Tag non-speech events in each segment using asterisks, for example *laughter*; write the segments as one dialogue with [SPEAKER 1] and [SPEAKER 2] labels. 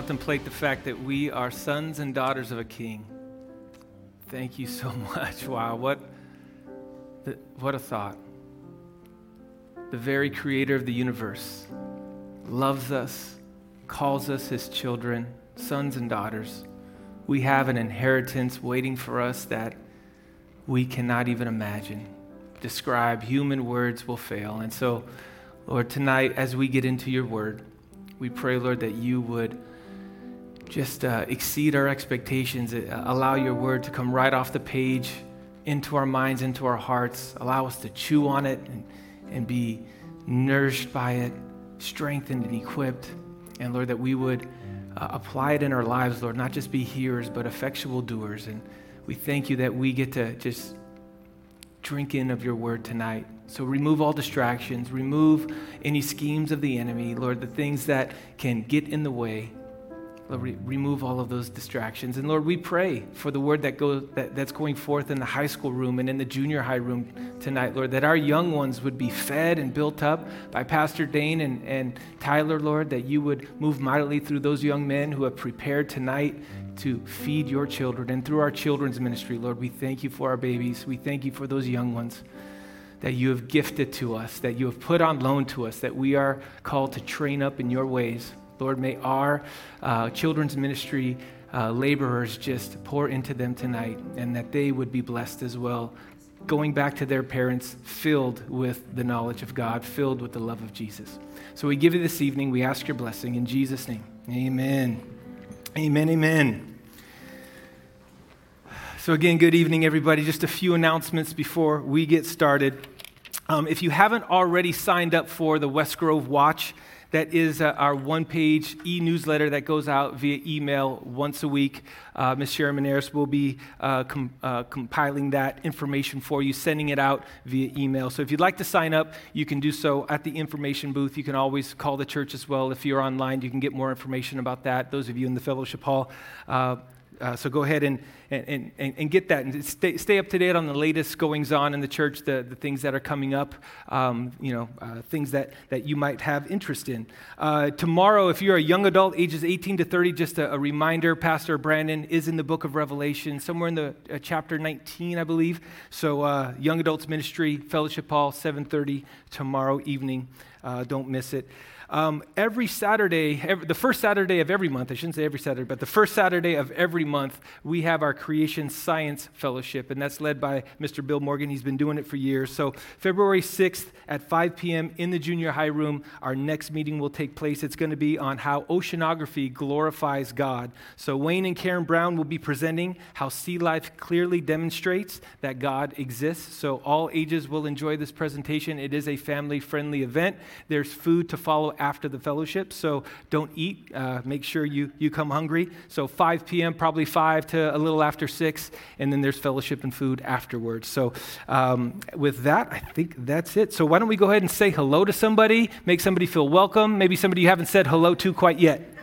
[SPEAKER 1] contemplate the fact that we are sons and daughters of a king. Thank you so *laughs* much. Wow, what, the, what a thought. The very creator of the universe loves us, calls us his children, sons and daughters. We have an inheritance waiting for us that we cannot even imagine. Describe, human words will fail. And so, Lord, tonight, as we get into your word, we pray, Lord, that you would just uh, exceed our expectations, uh, allow your word to come right off the page into our minds, into our hearts, allow us to chew on it and, and be nourished by it, strengthened and equipped. And Lord, that we would uh, apply it in our lives, Lord, not just be hearers, but effectual doers. And we thank you that we get to just drink in of your word tonight. So remove all distractions, remove any schemes of the enemy, Lord, the things that can get in the way. Lord, re- remove all of those distractions. And Lord, we pray for the word that goes that, that's going forth in the high school room and in the junior high room tonight, Lord, that our young ones would be fed and built up by Pastor Dane and, and Tyler, Lord, that you would move mightily through those young men who have prepared tonight to feed your children. And through our children's ministry, Lord, we thank you for our babies. We thank you for those young ones that you have gifted to us, that you have put on loan to us, that we are called to train up in your ways. Lord, may our uh, children's ministry uh, laborers just pour into them tonight and that they would be blessed as well, going back to their parents filled with the knowledge of God, filled with the love of Jesus. So we give you this evening, we ask your blessing in Jesus' name. Amen. Amen, amen. So, again, good evening, everybody. Just a few announcements before we get started. Um, if you haven't already signed up for the West Grove Watch, that is uh, our one page e newsletter that goes out via email once a week. Uh, Ms. Sharon Menares will be uh, com- uh, compiling that information for you, sending it out via email. So if you'd like to sign up, you can do so at the information booth. You can always call the church as well. If you're online, you can get more information about that. Those of you in the fellowship hall, uh, so go ahead and, and, and, and, get that and stay, stay up to date on the latest goings on in the church, the, the things that are coming up, um, you know, uh, things that, that you might have interest in. Uh, tomorrow, if you're a young adult, ages 18 to 30, just a, a reminder, Pastor Brandon is in the book of Revelation, somewhere in the uh, chapter 19, I believe. So uh, young adults ministry, fellowship hall, 7.30 tomorrow evening. Uh, don't miss it. Um, every Saturday, every, the first Saturday of every month, I shouldn't say every Saturday, but the first Saturday of every month, we have our Creation Science Fellowship, and that's led by Mr. Bill Morgan. He's been doing it for years. So, February 6th at 5 p.m. in the junior high room, our next meeting will take place. It's going to be on how oceanography glorifies God. So, Wayne and Karen Brown will be presenting how sea life clearly demonstrates that God exists. So, all ages will enjoy this presentation. It is a family friendly event. There's food to follow after the fellowship, so don't eat. Uh, make sure you, you come hungry. So 5 p.m., probably 5 to a little after 6, and then there's fellowship and food afterwards. So um, with that, I think that's it. So why don't we go ahead and say hello to somebody, make somebody feel welcome, maybe somebody you haven't said hello to quite yet.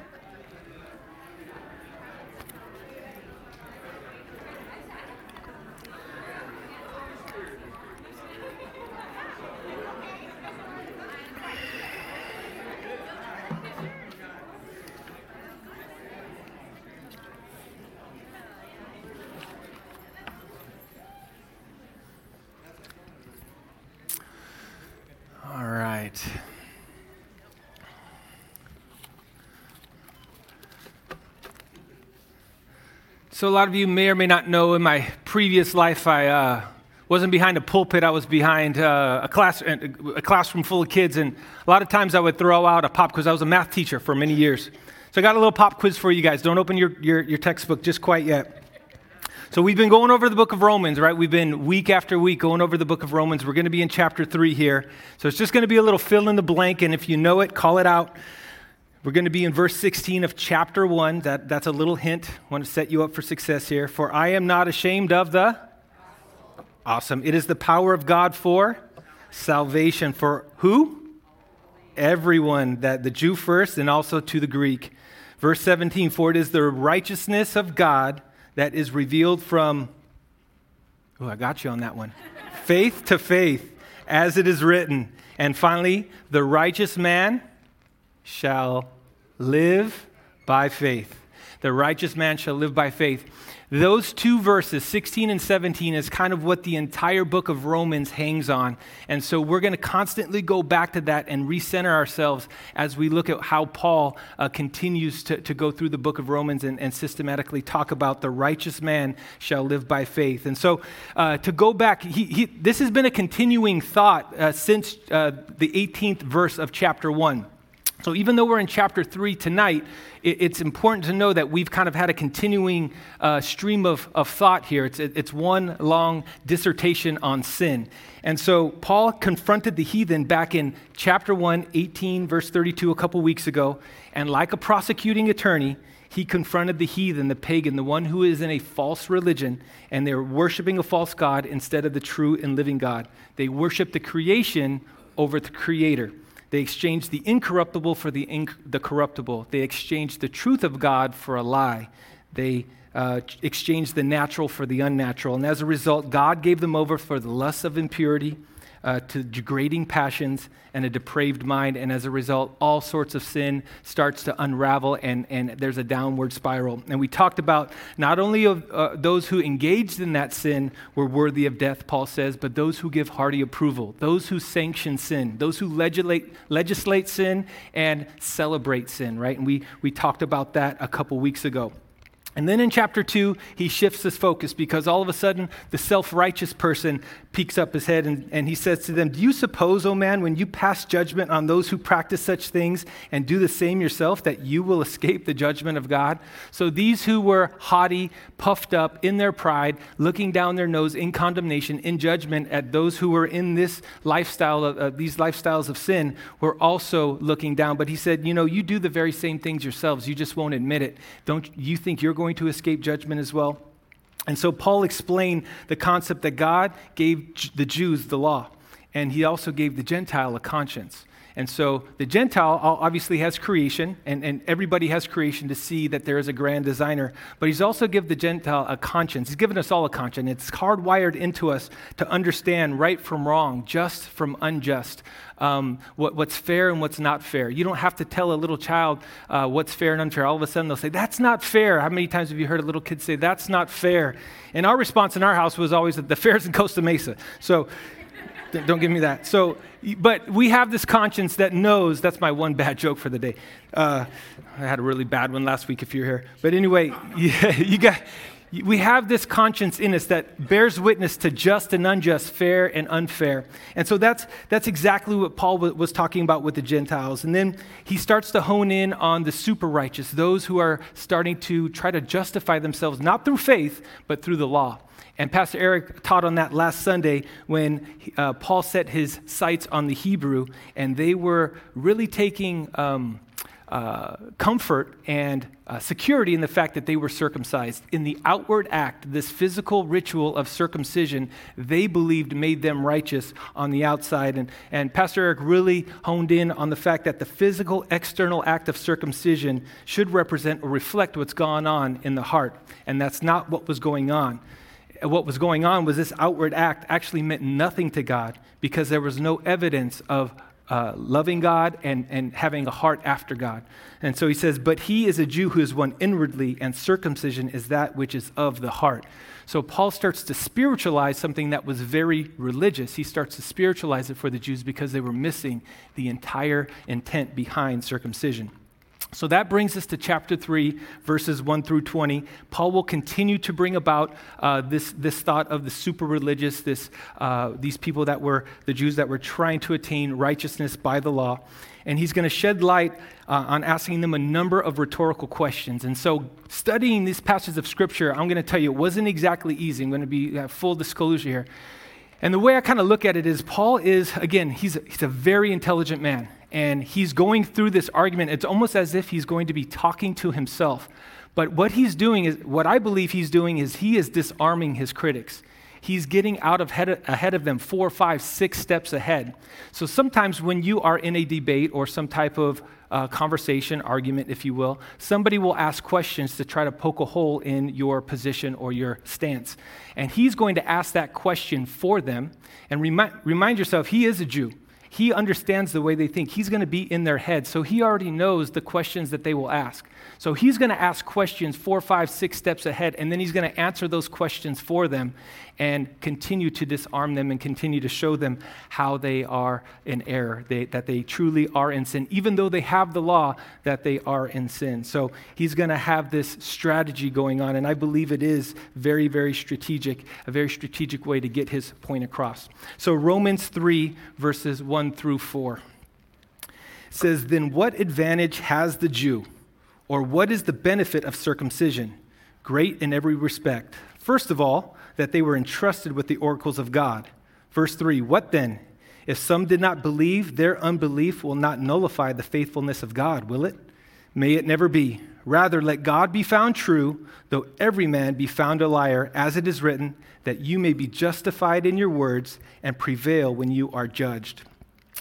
[SPEAKER 1] So, a lot of you may or may not know in my previous life, I uh, wasn't behind a pulpit, I was behind uh, a, class, a classroom full of kids. And a lot of times I would throw out a pop quiz. I was a math teacher for many years. So, I got a little pop quiz for you guys. Don't open your, your, your textbook just quite yet. So, we've been going over the book of Romans, right? We've been week after week going over the book of Romans. We're going to be in chapter three here. So, it's just going to be a little fill in the blank. And if you know it, call it out. We're going to be in verse 16 of chapter 1. That, that's a little hint. I want to set you up for success here. For I am not ashamed of the. Awesome. It is the power of God for salvation. For who? Everyone, that the Jew first and also to the Greek. Verse 17 For it is the righteousness of God that is revealed from. Oh, I got you on that one. faith to faith, as it is written. And finally, the righteous man shall live by faith. The righteous man shall live by faith. Those two verses, 16 and 17, is kind of what the entire book of Romans hangs on. And so we're going to constantly go back to that and recenter ourselves as we look at how Paul uh, continues to, to go through the book of Romans and, and, systematically talk about the righteous man shall live by faith. And so uh, to go back, he, he, this has been a continuing thought uh, since uh, the 18th verse of chapter 1. So, even though we're in chapter three tonight, it's important to know that we've kind of had a continuing uh, stream of, of thought here. It's, it's one long dissertation on sin. And so, Paul confronted the heathen back in chapter 1, 18, verse 32, a couple weeks ago. And like a prosecuting attorney, he confronted the heathen, the pagan, the one who is in a false religion, and they're worshiping a false God instead of the true and living God. They worship the creation over the creator. They exchanged the incorruptible for the, inc- the corruptible. They exchanged the truth of God for a lie. They uh, exchanged the natural for the unnatural. And as a result, God gave them over for the lusts of impurity uh, to degrading passions and a depraved mind. And as a result, all sorts of sin starts to unravel and, and there's a downward spiral. And we talked about not only of uh, those who engaged in that sin were worthy of death, Paul says, but those who give hearty approval, those who sanction sin, those who legislate, legislate sin and celebrate sin, right? And we, we talked about that a couple weeks ago. And then in chapter two, he shifts his focus because all of a sudden the self righteous person peeks up his head and, and he says to them, Do you suppose, O oh man, when you pass judgment on those who practice such things and do the same yourself, that you will escape the judgment of God? So these who were haughty, puffed up in their pride, looking down their nose in condemnation, in judgment at those who were in this lifestyle, of, uh, these lifestyles of sin, were also looking down. But he said, You know, you do the very same things yourselves, you just won't admit it. Don't you think you're going going to escape judgment as well? And so Paul explained the concept that God gave the Jews the law, and he also gave the Gentile a conscience. And so the Gentile obviously has creation, and, and everybody has creation to see that there is a grand designer. But he's also given the Gentile a conscience. He's given us all a conscience. It's hardwired into us to understand right from wrong, just from unjust, um, what, what's fair and what's not fair. You don't have to tell a little child uh, what's fair and unfair. All of a sudden they'll say, That's not fair. How many times have you heard a little kid say, That's not fair? And our response in our house was always that the fair's in Costa Mesa. So don't give me that. So, but we have this conscience that knows. That's my one bad joke for the day. Uh, I had a really bad one last week if you're here. But anyway, *laughs* yeah, you got. We have this conscience in us that bears witness to just and unjust, fair and unfair. And so that's, that's exactly what Paul was talking about with the Gentiles. And then he starts to hone in on the super righteous, those who are starting to try to justify themselves, not through faith, but through the law. And Pastor Eric taught on that last Sunday when uh, Paul set his sights on the Hebrew, and they were really taking um, uh, comfort and uh, security in the fact that they were circumcised. In the outward act, this physical ritual of circumcision, they believed made them righteous on the outside. And, and Pastor Eric really honed in on the fact that the physical external act of circumcision should represent or reflect what's gone on in the heart. And that's not what was going on what was going on was this outward act actually meant nothing to God because there was no evidence of uh, loving God and, and having a heart after God. And so he says, But he is a Jew who is one inwardly, and circumcision is that which is of the heart. So Paul starts to spiritualize something that was very religious. He starts to spiritualize it for the Jews because they were missing the entire intent behind circumcision. So that brings us to chapter 3, verses 1 through 20. Paul will continue to bring about uh, this, this thought of the super religious, this, uh, these people that were the Jews that were trying to attain righteousness by the law. And he's going to shed light uh, on asking them a number of rhetorical questions. And so, studying these passages of Scripture, I'm going to tell you, it wasn't exactly easy. I'm going to be uh, full disclosure here. And the way I kind of look at it is, Paul is, again, he's a, he's a very intelligent man and he's going through this argument. It's almost as if he's going to be talking to himself. But what he's doing is, what I believe he's doing is he is disarming his critics. He's getting out of head, ahead of them four, five, six steps ahead. So sometimes when you are in a debate or some type of uh, conversation, argument, if you will, somebody will ask questions to try to poke a hole in your position or your stance. And he's going to ask that question for them. And remind, remind yourself, he is a Jew. He understands the way they think. He's going to be in their head. So he already knows the questions that they will ask. So he's going to ask questions four, five, six steps ahead, and then he's going to answer those questions for them and continue to disarm them and continue to show them how they are in error, they, that they truly are in sin, even though they have the law that they are in sin. So he's going to have this strategy going on, and I believe it is very, very strategic, a very strategic way to get his point across. So Romans 3, verses 1 through 4 says, Then what advantage has the Jew? Or what is the benefit of circumcision? Great in every respect. First of all, that they were entrusted with the oracles of God. Verse 3 What then? If some did not believe, their unbelief will not nullify the faithfulness of God, will it? May it never be. Rather, let God be found true, though every man be found a liar, as it is written, that you may be justified in your words and prevail when you are judged.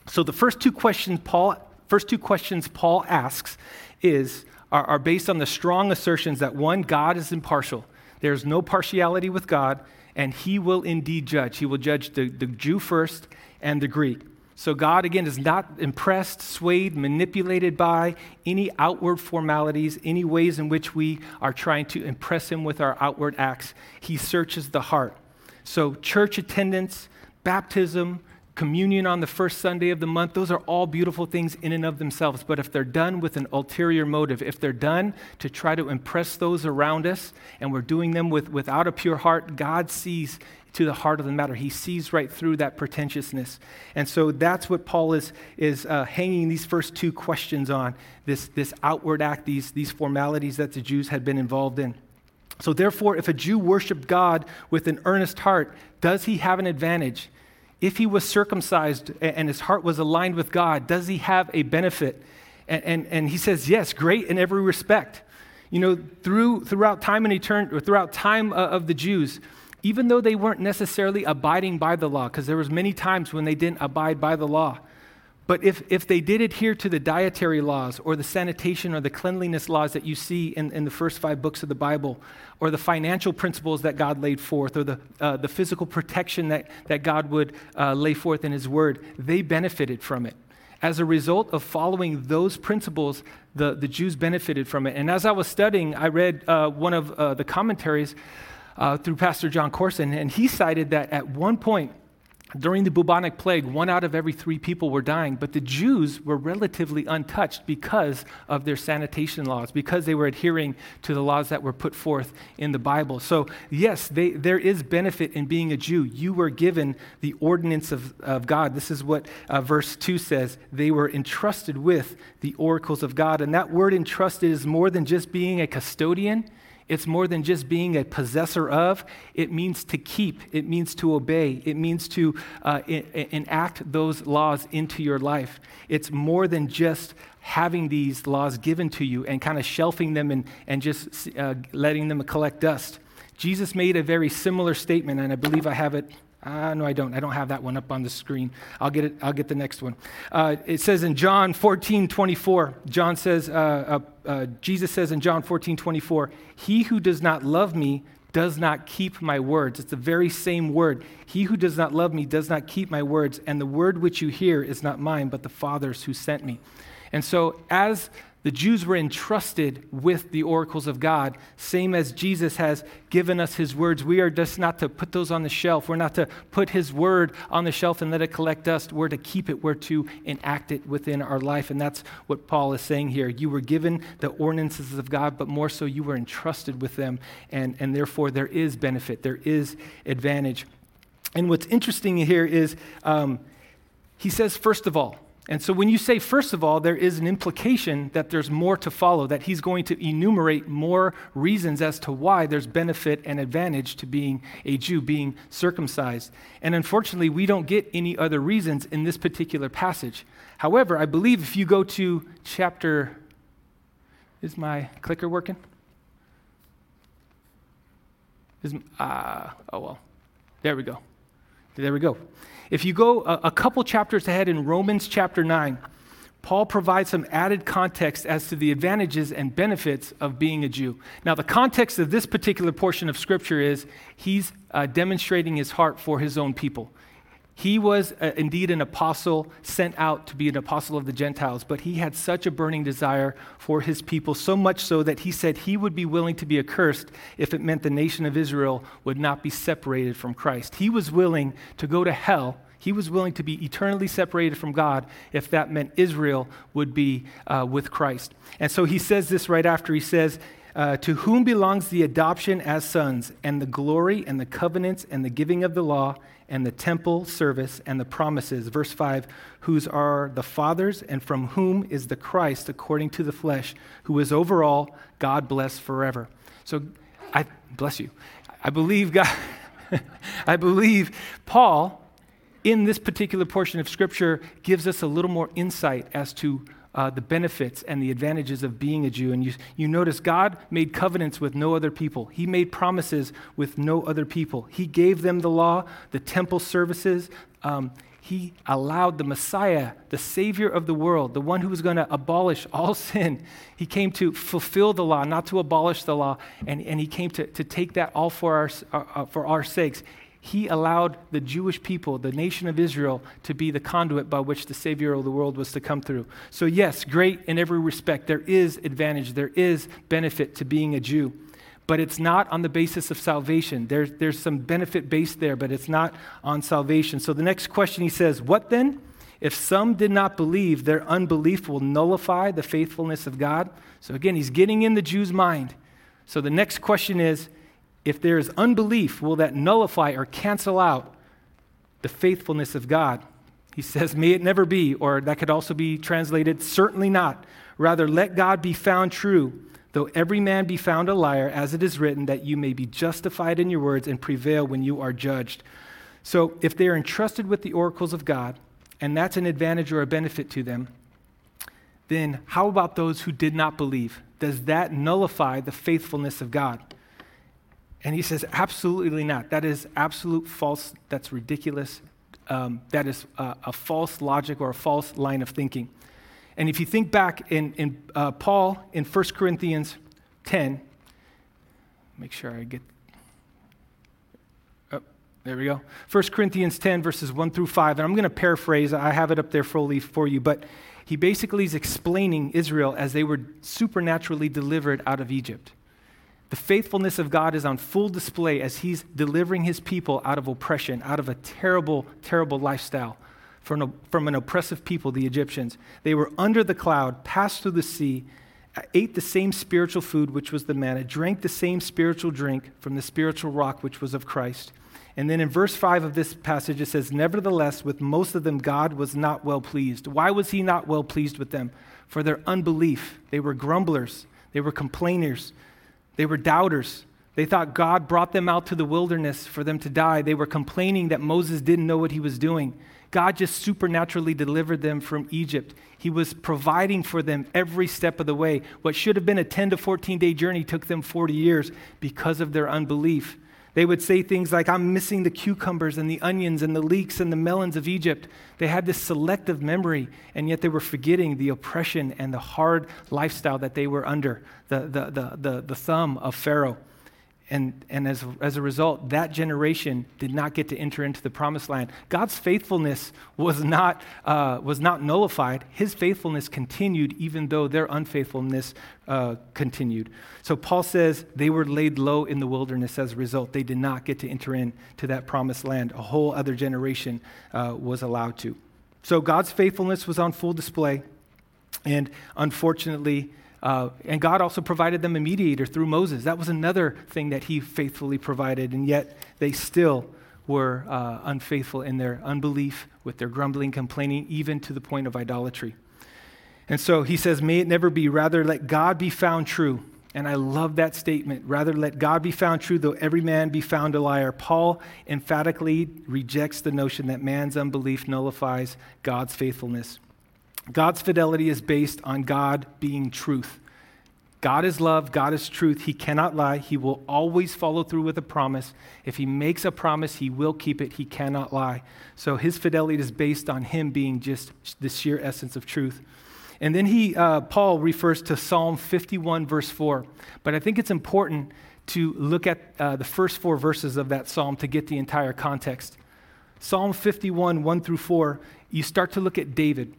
[SPEAKER 1] So the first two questions Paul, first two questions Paul asks is, are, are based on the strong assertions that one, God is impartial. There's no partiality with God, and he will indeed judge. He will judge the, the Jew first and the Greek. So God, again, is not impressed, swayed, manipulated by any outward formalities, any ways in which we are trying to impress him with our outward acts. He searches the heart. So, church attendance, baptism, communion on the first Sunday of the month, those are all beautiful things in and of themselves. But if they're done with an ulterior motive, if they're done to try to impress those around us, and we're doing them with, without a pure heart, God sees to the heart of the matter. He sees right through that pretentiousness. And so that's what Paul is, is uh, hanging these first two questions on this, this outward act, these, these formalities that the Jews had been involved in. So, therefore, if a Jew worshiped God with an earnest heart, does he have an advantage? If he was circumcised and his heart was aligned with God, does he have a benefit? And, and, and he says, yes, great in every respect. You know, through, throughout time and eternity, throughout time uh, of the Jews, even though they weren't necessarily abiding by the law, because there was many times when they didn't abide by the law, but if, if they did adhere to the dietary laws or the sanitation or the cleanliness laws that you see in, in the first five books of the Bible, or the financial principles that God laid forth, or the, uh, the physical protection that, that God would uh, lay forth in His Word, they benefited from it. As a result of following those principles, the, the Jews benefited from it. And as I was studying, I read uh, one of uh, the commentaries uh, through Pastor Jon Courson, and he cited that at one point, during the bubonic plague, one out of every three people were dying, but the Jews were relatively untouched because of their sanitation laws, because they were adhering to the laws that were put forth in the Bible. So, yes, they, there is benefit in being a Jew. You were given the ordinance of, of God. This is what uh, verse 2 says. They were entrusted with the oracles of God. And that word entrusted is more than just being a custodian, it's more than just being a possessor of, it means to keep, it means to obey, it means to uh, enact those laws into your life. It's more than just having these laws given to you and kind of shelving them and, and just uh, letting them collect dust. Jesus made a very similar statement, and I believe I have it uh, no, I don't. I don't have that one up on the screen. I'll get it. I'll get the next one. Uh, it says in John 14, 24, John says, uh, uh, uh, Jesus says in John 14, 24, He who does not love me does not keep my words. It's the very same word. He who does not love me does not keep my words, and the word which you hear is not mine, but the Father's who sent me. And so, as the Jews were entrusted with the oracles of God, same as Jesus has given us his words. We are just not to put those on the shelf. We're not to put his word on the shelf and let it collect dust. We're to keep it. We're to enact it within our life. And that's what Paul is saying here. You were given the ordinances of God, but more so, you were entrusted with them. And, and therefore, there is benefit, there is advantage. And what's interesting here is um, he says, first of all, and so when you say, first of all, there is an implication that there's more to follow, that he's going to enumerate more reasons as to why there's benefit and advantage to being a Jew, being circumcised. And unfortunately, we don't get any other reasons in this particular passage. However, I believe if you go to chapter, is my clicker working? Is, uh, oh well, there we go. There we go. If you go a, a couple chapters ahead in Romans chapter 9, Paul provides some added context as to the advantages and benefits of being a Jew. Now, the context of this particular portion of Scripture is he's uh, demonstrating his heart for his own people. He was uh, indeed an apostle sent out to be an apostle of the Gentiles, but he had such a burning desire for his people, so much so that he said he would be willing to be accursed if it meant the nation of Israel would not be separated from Christ. He was willing to go to hell. He was willing to be eternally separated from God if that meant Israel would be uh, with Christ. And so he says this right after he says, uh, to whom belongs the adoption as sons, and the glory, and the covenants, and the giving of the law, and the temple service, and the promises. Verse 5 Whose are the fathers, and from whom is the Christ according to the flesh, who is over all, God bless forever. So, I bless you. I believe God, *laughs* I believe Paul, in this particular portion of Scripture, gives us a little more insight as to uh, the benefits and the advantages of being a Jew. And you, you notice God made covenants with no other people, He made promises with no other people. He gave them the law, the temple services. Um, he allowed the Messiah, the Savior of the world, the one who was going to abolish all *laughs* sin. He came to fulfill the law, not to abolish the law, and, and He came to, to take that all for our, uh, uh for our sakes he allowed the Jewish people, the nation of Israel, to be the conduit by which the Savior of the world was to come through. So, yes, great in every respect. There is advantage, there is benefit to being a Jew. But it's not on the basis of salvation. There's, there's some benefit based there, but it's not on salvation. So the next question he says, What then? If some did not believe, their unbelief will nullify the faithfulness of God. So again, he's getting in the Jew's mind. So the next question is if there is unbelief, will that nullify or cancel out the faithfulness of God? He says, May it never be, or that could also be translated, certainly not. Rather, let God be found true, though every man be found a liar, as it is written, that you may be justified in your words and prevail when you are judged. So, if they are entrusted with the oracles of God, and that's an advantage or a benefit to them, then how about those who did not believe? Does that nullify the faithfulness of God? And he says, absolutely not. That is absolute false. That's ridiculous. Um, that is a, a, false logic or a false line of thinking. And if you think back in, in uh, Paul in 1 Corinthians 10, make sure I get. Oh, there we go. 1 Corinthians 10, verses 1 through 5. And I'm going to paraphrase, I have it up there fully for you. But he basically is explaining Israel as they were supernaturally delivered out of Egypt. The faithfulness of God is on full display as He's delivering His people out of oppression, out of a terrible, terrible lifestyle from, a, from an oppressive people, the Egyptians. They were under the cloud, passed through the sea, ate the same spiritual food, which was the manna, drank the same spiritual drink from the spiritual rock, which was of Christ. And then in verse 5 of this passage, it says, Nevertheless, with most of them, God was not well pleased. Why was He not well pleased with them? For their unbelief. They were grumblers, they were complainers. They were doubters. They thought God brought them out to the wilderness for them to die. They were complaining that Moses didn't know what he was doing. God just supernaturally delivered them from Egypt. He was providing for them every step of the way. What should have been a 10 to 14 day journey took them 40 years because of their unbelief. They would say things like, I'm missing the cucumbers and the onions and the leeks and the melons of Egypt. They had this selective memory, and yet they were forgetting the oppression and the hard lifestyle that they were under, the, the, the, the, the thumb of Pharaoh. And, and as, as a result, that generation did not get to enter into the promised land. God's faithfulness was not, uh, was not nullified. His faithfulness continued, even though their unfaithfulness uh, continued. So Paul says they were laid low in the wilderness as a result. They did not get to enter into that promised land. A whole other generation uh, was allowed to. So God's faithfulness was on full display. And unfortunately, uh, and God also provided them a mediator through Moses. That was another thing that he faithfully provided, and yet they still were uh, unfaithful in their unbelief, with their grumbling, complaining, even to the point of idolatry. And so he says, May it never be. Rather, let God be found true. And I love that statement. Rather, let God be found true, though every man be found a liar. Paul emphatically rejects the notion that man's unbelief nullifies God's faithfulness. God's fidelity is based on God being truth. God is love, God is truth. He cannot lie. He will always follow through with a promise. If he makes a promise, he will keep it. He cannot lie. So his fidelity is based on him being just the sheer essence of truth. And then he, uh, Paul refers to Psalm 51, verse 4. But I think it's important to look at uh, the first four verses of that psalm to get the entire context. Psalm 51, 1 through 4, you start to look at David.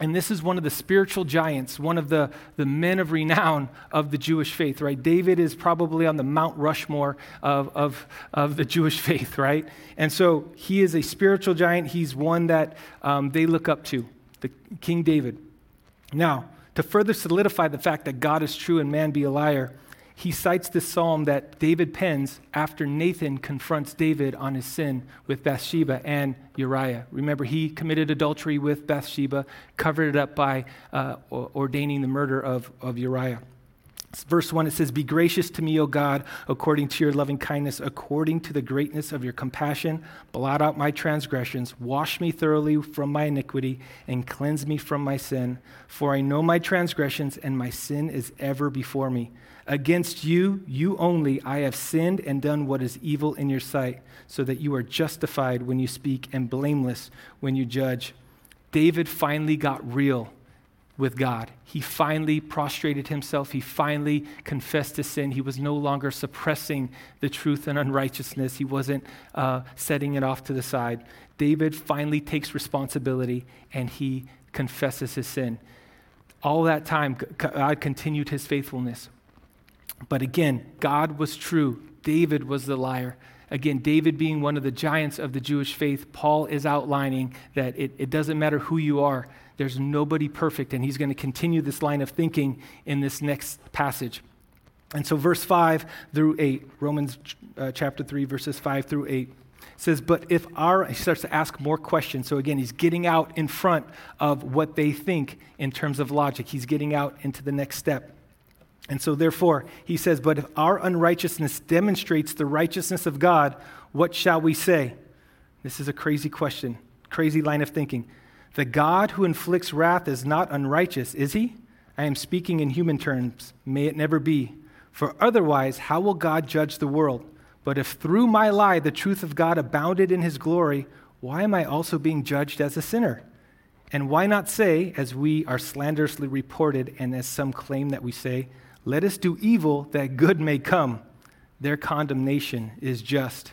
[SPEAKER 1] And this is one of the spiritual giants, one of the, the men of renown of the Jewish faith, right? David is probably on the Mount Rushmore of, of, of the Jewish *laughs* faith, right? And so he is a spiritual giant. He's one that um, they look up to, the King David. Now, to further solidify the fact that God is true and man be a liar, he cites this psalm that David pens after Nathan confronts David on his sin with Bathsheba and Uriah. Remember, he committed adultery with Bathsheba, covered it up by uh, ordaining the murder of, of Uriah. Verse 1, it says, Be gracious to me, O God, according to your loving kindness, according to the greatness of your compassion. Blot out my transgressions, wash me thoroughly from my iniquity, and cleanse me from my sin. For I know my transgressions, and my sin is ever before me. Against you, you only, I have sinned and done what is evil in your sight, so that you are justified when you speak and blameless when you judge. David finally got real with God. He finally prostrated himself. He finally confessed his sin. He was no longer suppressing the truth and unrighteousness. He wasn't uh, setting it off to the side. David finally takes responsibility and he confesses his sin. All that time, God continued his faithfulness. But again, God was true, David was the liar. Again, David being one of the giants of the Jewish faith, Paul is outlining that it, it doesn't matter who you are, there's nobody perfect. And he's going to continue this line of thinking in this next passage. And so, verse 5 through 8, Romans uh, chapter 3, verses 5 through 8 says, But if our, he starts to ask more questions. So again, he's getting out in front of what they think in terms of logic. He's getting out into the next step. And so, therefore, he says, But if our unrighteousness demonstrates the righteousness of God, what shall we say? This is a crazy question, crazy line of thinking. The God who inflicts wrath is not unrighteous, is he? I am speaking in human terms. May it never be. For otherwise, how will God judge the world? But if through my lie the truth of God abounded in his glory, why am I also being judged as a sinner? And why not say, as we are slanderously reported, and as some claim that we say, let us do evil that good may come. Their condemnation is just.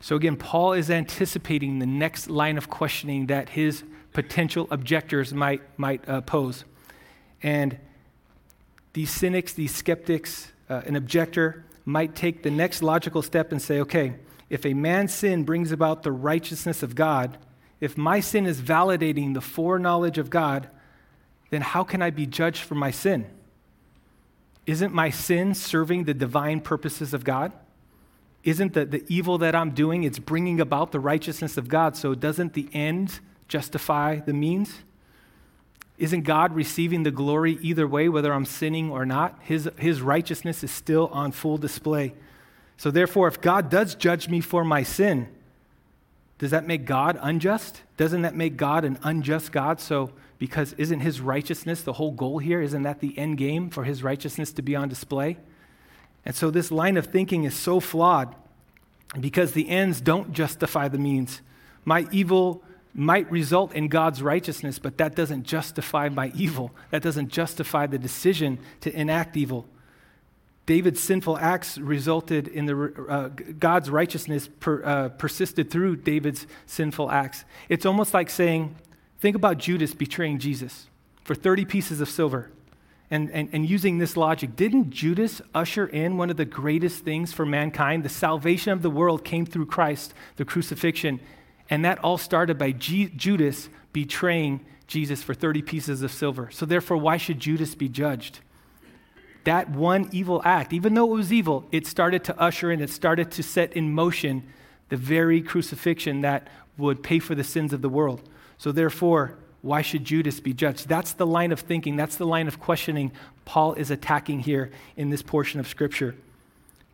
[SPEAKER 1] So again, Paul is anticipating the next line of questioning that his potential objectors might, might uh, pose. And these cynics, these skeptics, uh, an objector might take the next logical step and say, okay, if a man's sin brings about the righteousness of God, if my sin is validating the foreknowledge of God, then how can I be judged for my sin? Isn't my sin serving the divine purposes of God? Isn't the, the evil that I'm doing, it's bringing about the righteousness of God, so doesn't the end justify the means? Isn't God receiving the glory either way, whether I'm sinning or not? His, his righteousness is still on full display. So, therefore, if God does judge me for my sin, does that make God unjust? Doesn't that make God an unjust God? So, because isn't his righteousness the whole goal here? Isn't that the end game for his righteousness to be on display? And so this line of thinking is so flawed because the ends don't justify the means. My evil might result in God's righteousness, but that doesn't justify my evil. That doesn't justify the decision to enact evil. David's sinful acts resulted in the uh, God's righteousness per, uh, persisted through David's sinful acts. It's almost like saying, Think about Judas betraying Jesus for 30 pieces of silver. And, and, and using this logic, didn't Judas usher in one of the greatest things for mankind? The salvation of the world came through Christ, the crucifixion. And that all started by G- Judas betraying Jesus for 30 pieces of silver. So, therefore, why should Judas be judged? That one evil act, even though it was evil, it started to usher in, it started to set in motion the very crucifixion that would pay for the sins of the world. So, therefore, why should Judas be judged? That's the line of thinking, that's the line of questioning Paul is attacking here in this portion of Scripture.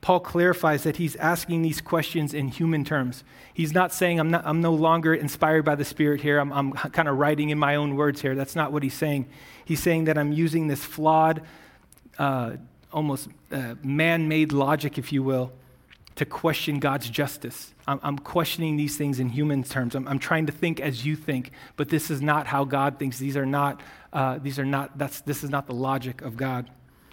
[SPEAKER 1] Paul clarifies that he's asking these questions in human terms. He's not saying, I'm, not, I'm no longer inspired by the Spirit here, I'm, I'm kind of writing in my own words here. That's not what he's saying. He's saying that I'm using this flawed, uh, almost uh, man made logic, if you will, to question God's justice. I'm, I'm questioning these things in human terms. I'm, I'm, trying to think as you think, but this is not how God thinks. These are not, uh, these are not, that's, this is not the logic of God.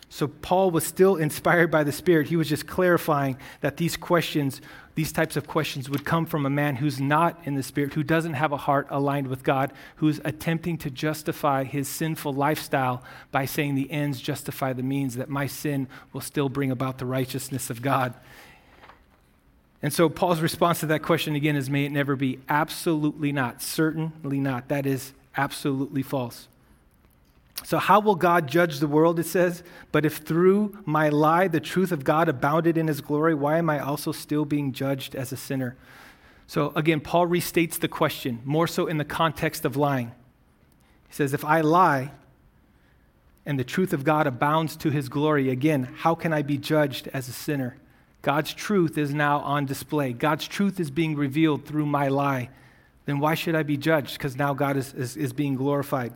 [SPEAKER 1] So Paul was still inspired by the Spirit. He was just clarifying that these questions, these types of questions, would come from a man who's not in the Spirit, who doesn't have a heart aligned with God, who's attempting to justify his sinful lifestyle by saying the ends justify the means, that my sin will still bring about the righteousness of God. And so Paul's response to that question again is may it never be. Absolutely not. Certainly not. That is absolutely false. So, how will God judge the world? It says, But if through my lie the truth of God abounded in his glory, why am I also still being judged as a sinner? So, again, Paul restates the question, more so in the context of lying. He says, If I lie and the truth of God abounds to his glory, again, how can I be judged as a sinner? God's truth is now on display. God's truth is being revealed through my lie. Then why should I be judged? Because now God is, is, is being glorified.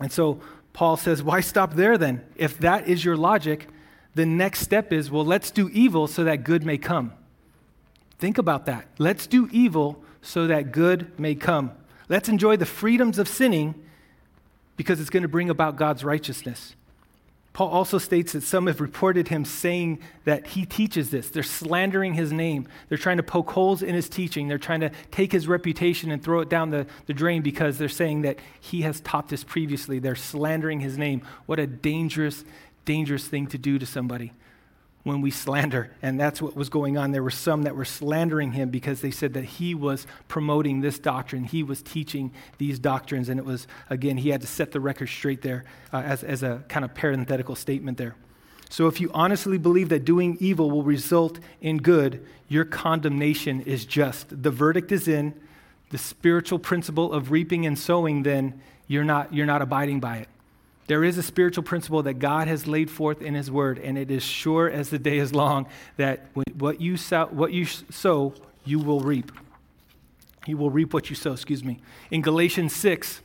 [SPEAKER 1] And so Paul says, why stop there then? If that is your logic, the next step is, well, let's do evil so that good may come. Think about that. Let's do evil so that good may come. Let's enjoy the freedoms of sinning because it's going to bring about God's righteousness. Paul also states that some have reported him saying that he teaches this. They're slandering his name. They're trying to poke holes in his teaching. They're trying to take his reputation and throw it down the, the drain because they're saying that he has taught this previously. They're slandering his name. What a dangerous, dangerous thing to do to somebody when we slander. And that's what was going on. There were some that were slandering him because they said that he was promoting this doctrine, he was teaching these doctrines. And it was, again, he had to set the record straight there uh, as, as a kind of parenthetical statement there. So if you honestly believe that doing evil will result in good, your condemnation is just. The verdict is in. The spiritual principle of reaping and sowing, then you're not, you're not abiding by it. There is a spiritual principle that God has laid forth in His Word, and it is sure as the day is long that what you sow, what you sow you will reap. You will reap what you sow, excuse me. In Galatians 6,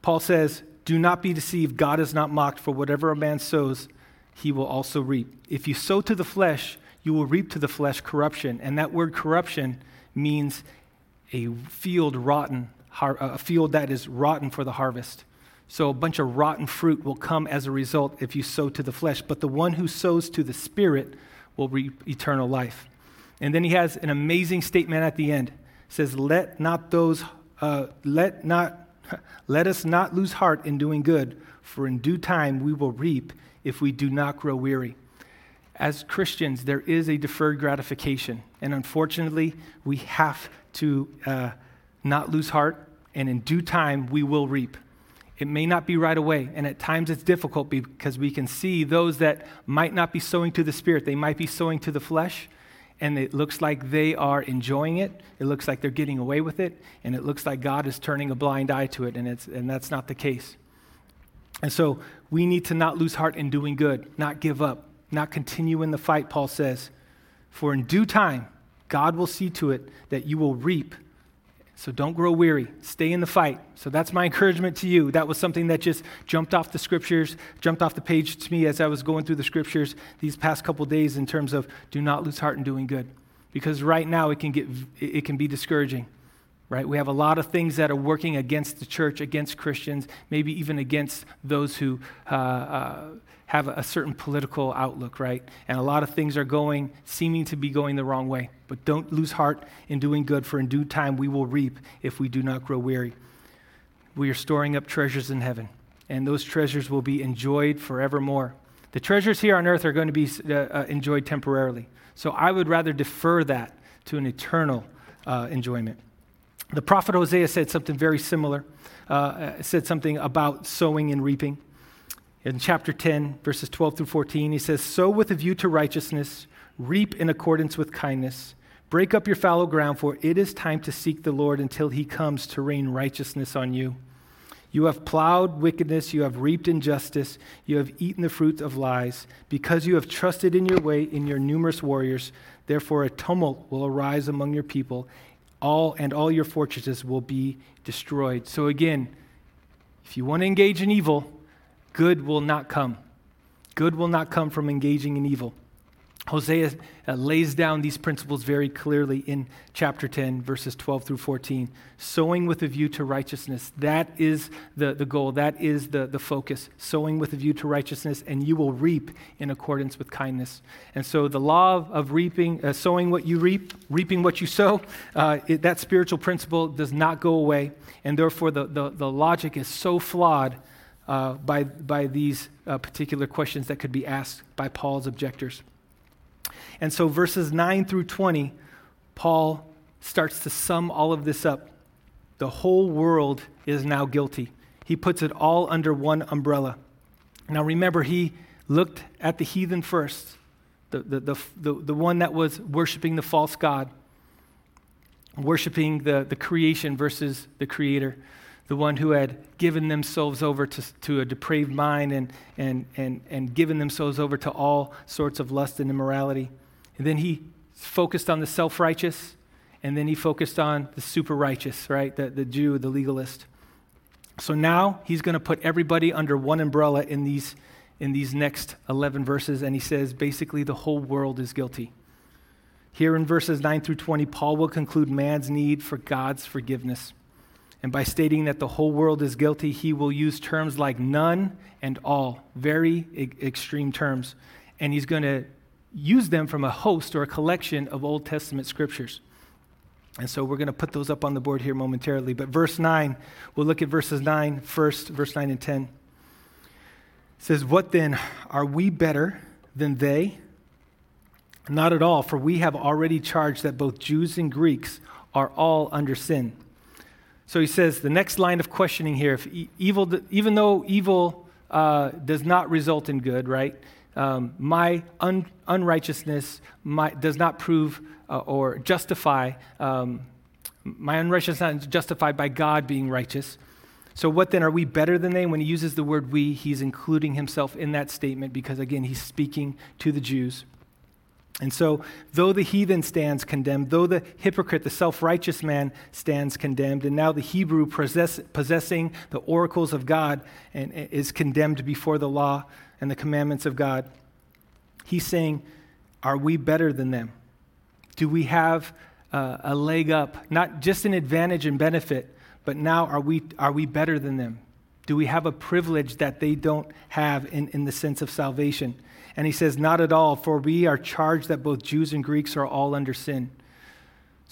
[SPEAKER 1] Paul says, Do not be deceived. God is not mocked, for whatever a man sows, he will also reap. If you sow to the flesh, you will reap to the flesh corruption. And that word corruption means a field rotten, a field that is rotten for the harvest. So a bunch of rotten fruit will come as a result if you sow to the flesh. But the one who sows to the Spirit will reap eternal life. And then he has an amazing statement at the end. It says, "Let not those, uh, let not, *laughs* let us not lose heart in doing good, for in due time we will reap if we do not grow weary." As Christians, there is a deferred gratification, and unfortunately, we have to uh, not lose heart, and in due time we will reap. It may not be right away, and at times it's difficult because we can see those that might not be sowing to the Spirit, they might be sowing to the flesh, and it looks like they are enjoying it. It looks like they're getting away with it, and it looks like God is turning a blind eye to it, and, it's, and that's not the case. And so we need to not lose heart in doing good, not give up, not continue in the fight, Paul says. For in due time, God will see to it that you will reap so don't grow weary. Stay in the fight. So that's my encouragement to you. That was something that just jumped off the scriptures, jumped off the page to me as I was going through the scriptures these past couple days in terms of do not lose heart in doing good. Because right now it can get it can be discouraging. Right? We have a lot of things that are working against the church, against Christians, maybe even against those who uh, uh, have a certain political outlook, right? And a lot of things are going, seeming to be going the wrong way. But don't lose heart in doing good, for in due time we will reap if we do not grow weary. We are storing up treasures in heaven, and those treasures will be enjoyed forevermore. The treasures here on earth are going to be uh, uh, enjoyed temporarily. So I would rather defer that to an eternal uh, enjoyment. The prophet Hosea said something very similar, uh, uh said something about sowing and reaping. In chapter 10, verses 12 through 14, he says, Sow with a view to righteousness, reap in accordance with kindness. Break up your fallow ground, for it is time to seek the Lord until he comes to rain righteousness on you. You have plowed wickedness, you have reaped injustice, you have eaten the fruit of lies. Because you have trusted in your way in your numerous warriors, therefore a tumult will arise among your people, all and all your fortresses will be destroyed. So again, if you want to engage in evil, good will not come. Good will not come from engaging in evil. Hosea uh, lays down these principles very clearly in chapter 10, verses 12 through 14. Sowing with a view to righteousness. That is the, the goal. That is the, the focus. Sowing with a view to righteousness, and you will reap in accordance with kindness. And so the law of, of reaping, uh, sowing what you reap, reaping what you sow, uh, it, that spiritual principle does not go away. And therefore, the, the, the logic is so flawed uh, by, by these uh, particular questions that could be asked by Paul's objectors. And so, verses 9 through 20, Paul starts to sum all of this up. The whole world is now guilty. He puts it all under one umbrella. Now, remember, he looked at the heathen first, the, the, the, the, the one that was worshiping the false God, worshiping the, the creation versus the creator the one who had given themselves over to, to a depraved mind and, and, and, and given themselves over to all sorts of lust and immorality. And then he focused on the self righteous, and then he focused on the super righteous, right? The, the Jew, the legalist. So now he's going to put everybody under one umbrella in these, in these next 11 verses, and he says basically the whole world is guilty. Here in verses 9 through 20, Paul will conclude man's need for God's forgiveness. And by stating that the whole world is guilty, he will use terms like none and all, very e- extreme terms. And he's going to use them from a host or a collection of Old Testament scriptures. And so we're going to put those up on the board here momentarily. But verse 9, we'll look at verses 9 first, verse 9 and 10. It says, What then? Are we better than they? Not at all, for we have already charged that both Jews and Greeks are all under sin. So he says, the next line of questioning here, if evil, even though evil uh, does not result in good, right? um, my un- unrighteousness my, does not prove uh, or justify, um, my unrighteousness is justified by God being righteous. So, what then? Are we better than they? When he uses the word we, he's including himself in that statement because, again, he's speaking to the Jews. And so, though the heathen stands condemned, though the hypocrite, the self righteous man, stands condemned, and now the Hebrew possess, possessing the oracles of God and, is condemned before the law, and the commandments of God. He's saying, Are we better than them? Do we have uh, a leg up, not just an advantage and benefit, but now are we, are we better than them? Do we have a privilege that they don't have in, in the sense of salvation? And he says, Not at all, for we are charged that both Jews and Greeks are all under sin.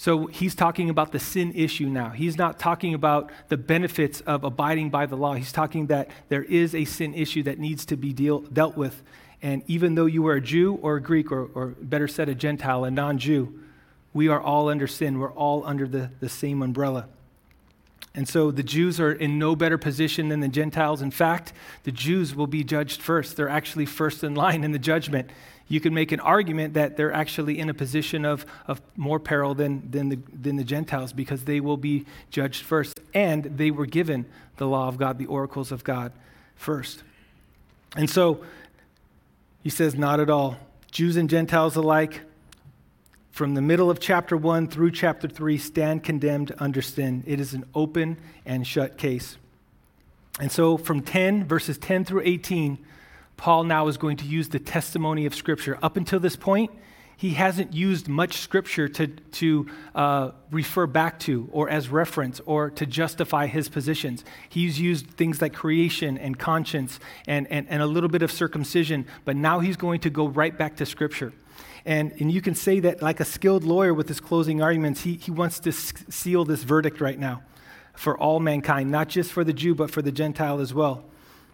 [SPEAKER 1] So he's talking about the sin issue now. He's not talking about the benefits of abiding by the law. He's talking that there is a sin issue that needs to be deal, dealt with. And even though you are a Jew or a Greek, or, or better said, a Gentile, a non Jew, we are all under sin. We're all under the, the same umbrella. And so the Jews are in no better position than the Gentiles. In fact, the Jews will be judged first. They're actually first in line in the judgment you can make an argument that they're actually in a position of, of more peril than, than, the, than the Gentiles because they will be judged first. And they were given the law of God, the oracles of God first. And so he says, not at all. Jews and Gentiles alike, from the middle of chapter 1 through chapter 3, stand condemned under sin. It is an open and shut case. And so from 10, verses 10 through 18, Paul now is going to use the testimony of Scripture. Up until this point, he hasn't used much Scripture to, to uh, refer back to or as reference or to justify his positions. He's used things like creation and conscience and, and, and a little bit of circumcision, but now he's going to go right back to Scripture. And, and you can say that, like a skilled lawyer with his closing arguments, he, he wants to seal this verdict right now for all mankind, not just for the Jew, but for the Gentile as well.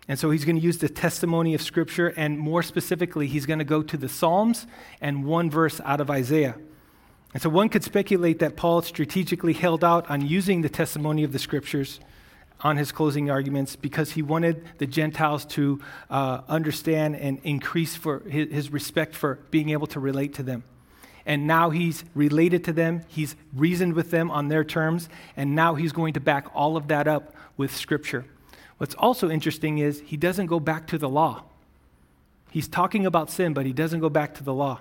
[SPEAKER 1] And so he's going to use the testimony of Scripture, and more specifically, he's going to go to the Psalms and one verse out of Isaiah. And so one could speculate that Paul strategically held out on using the testimony of the Scriptures on his closing arguments because he wanted the Gentiles to uh, understand and increase for his, his respect for being able to relate to them. And now he's related to them, he's reasoned with them on their terms, and now he's going to back all of that up with Scripture. What's also interesting is he doesn't go back to the law. He's talking about sin, but he doesn't go back to the law.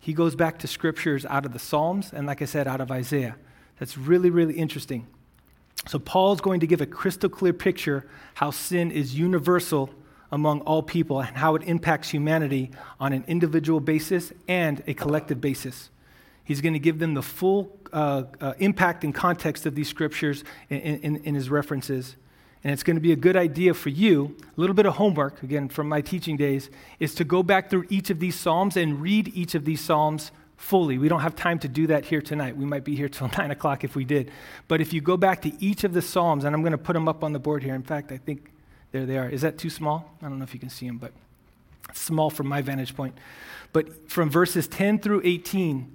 [SPEAKER 1] He goes back to scriptures out of the Psalms and, like I said, out of Isaiah. That's really, really interesting. So, Paul's going to give a crystal clear picture how sin is universal among all people and how it impacts humanity on an individual basis and a collective basis. He's going to give them the full uh, uh, impact and context of these scriptures in, in, in his references. And it's going to be a good idea for you, a little bit of homework, again, from my teaching days, is to go back through each of these Psalms and read each of these Psalms fully. We don't have time to do that here tonight. We might be here till *laughs* 9 o'clock if we did. But if you go back to each of the Psalms, and I'm going to put them up on the board here. In fact, I think there they are. Is that too small? I don't know if you can see them, but small from my vantage point. But from verses 10 through 18,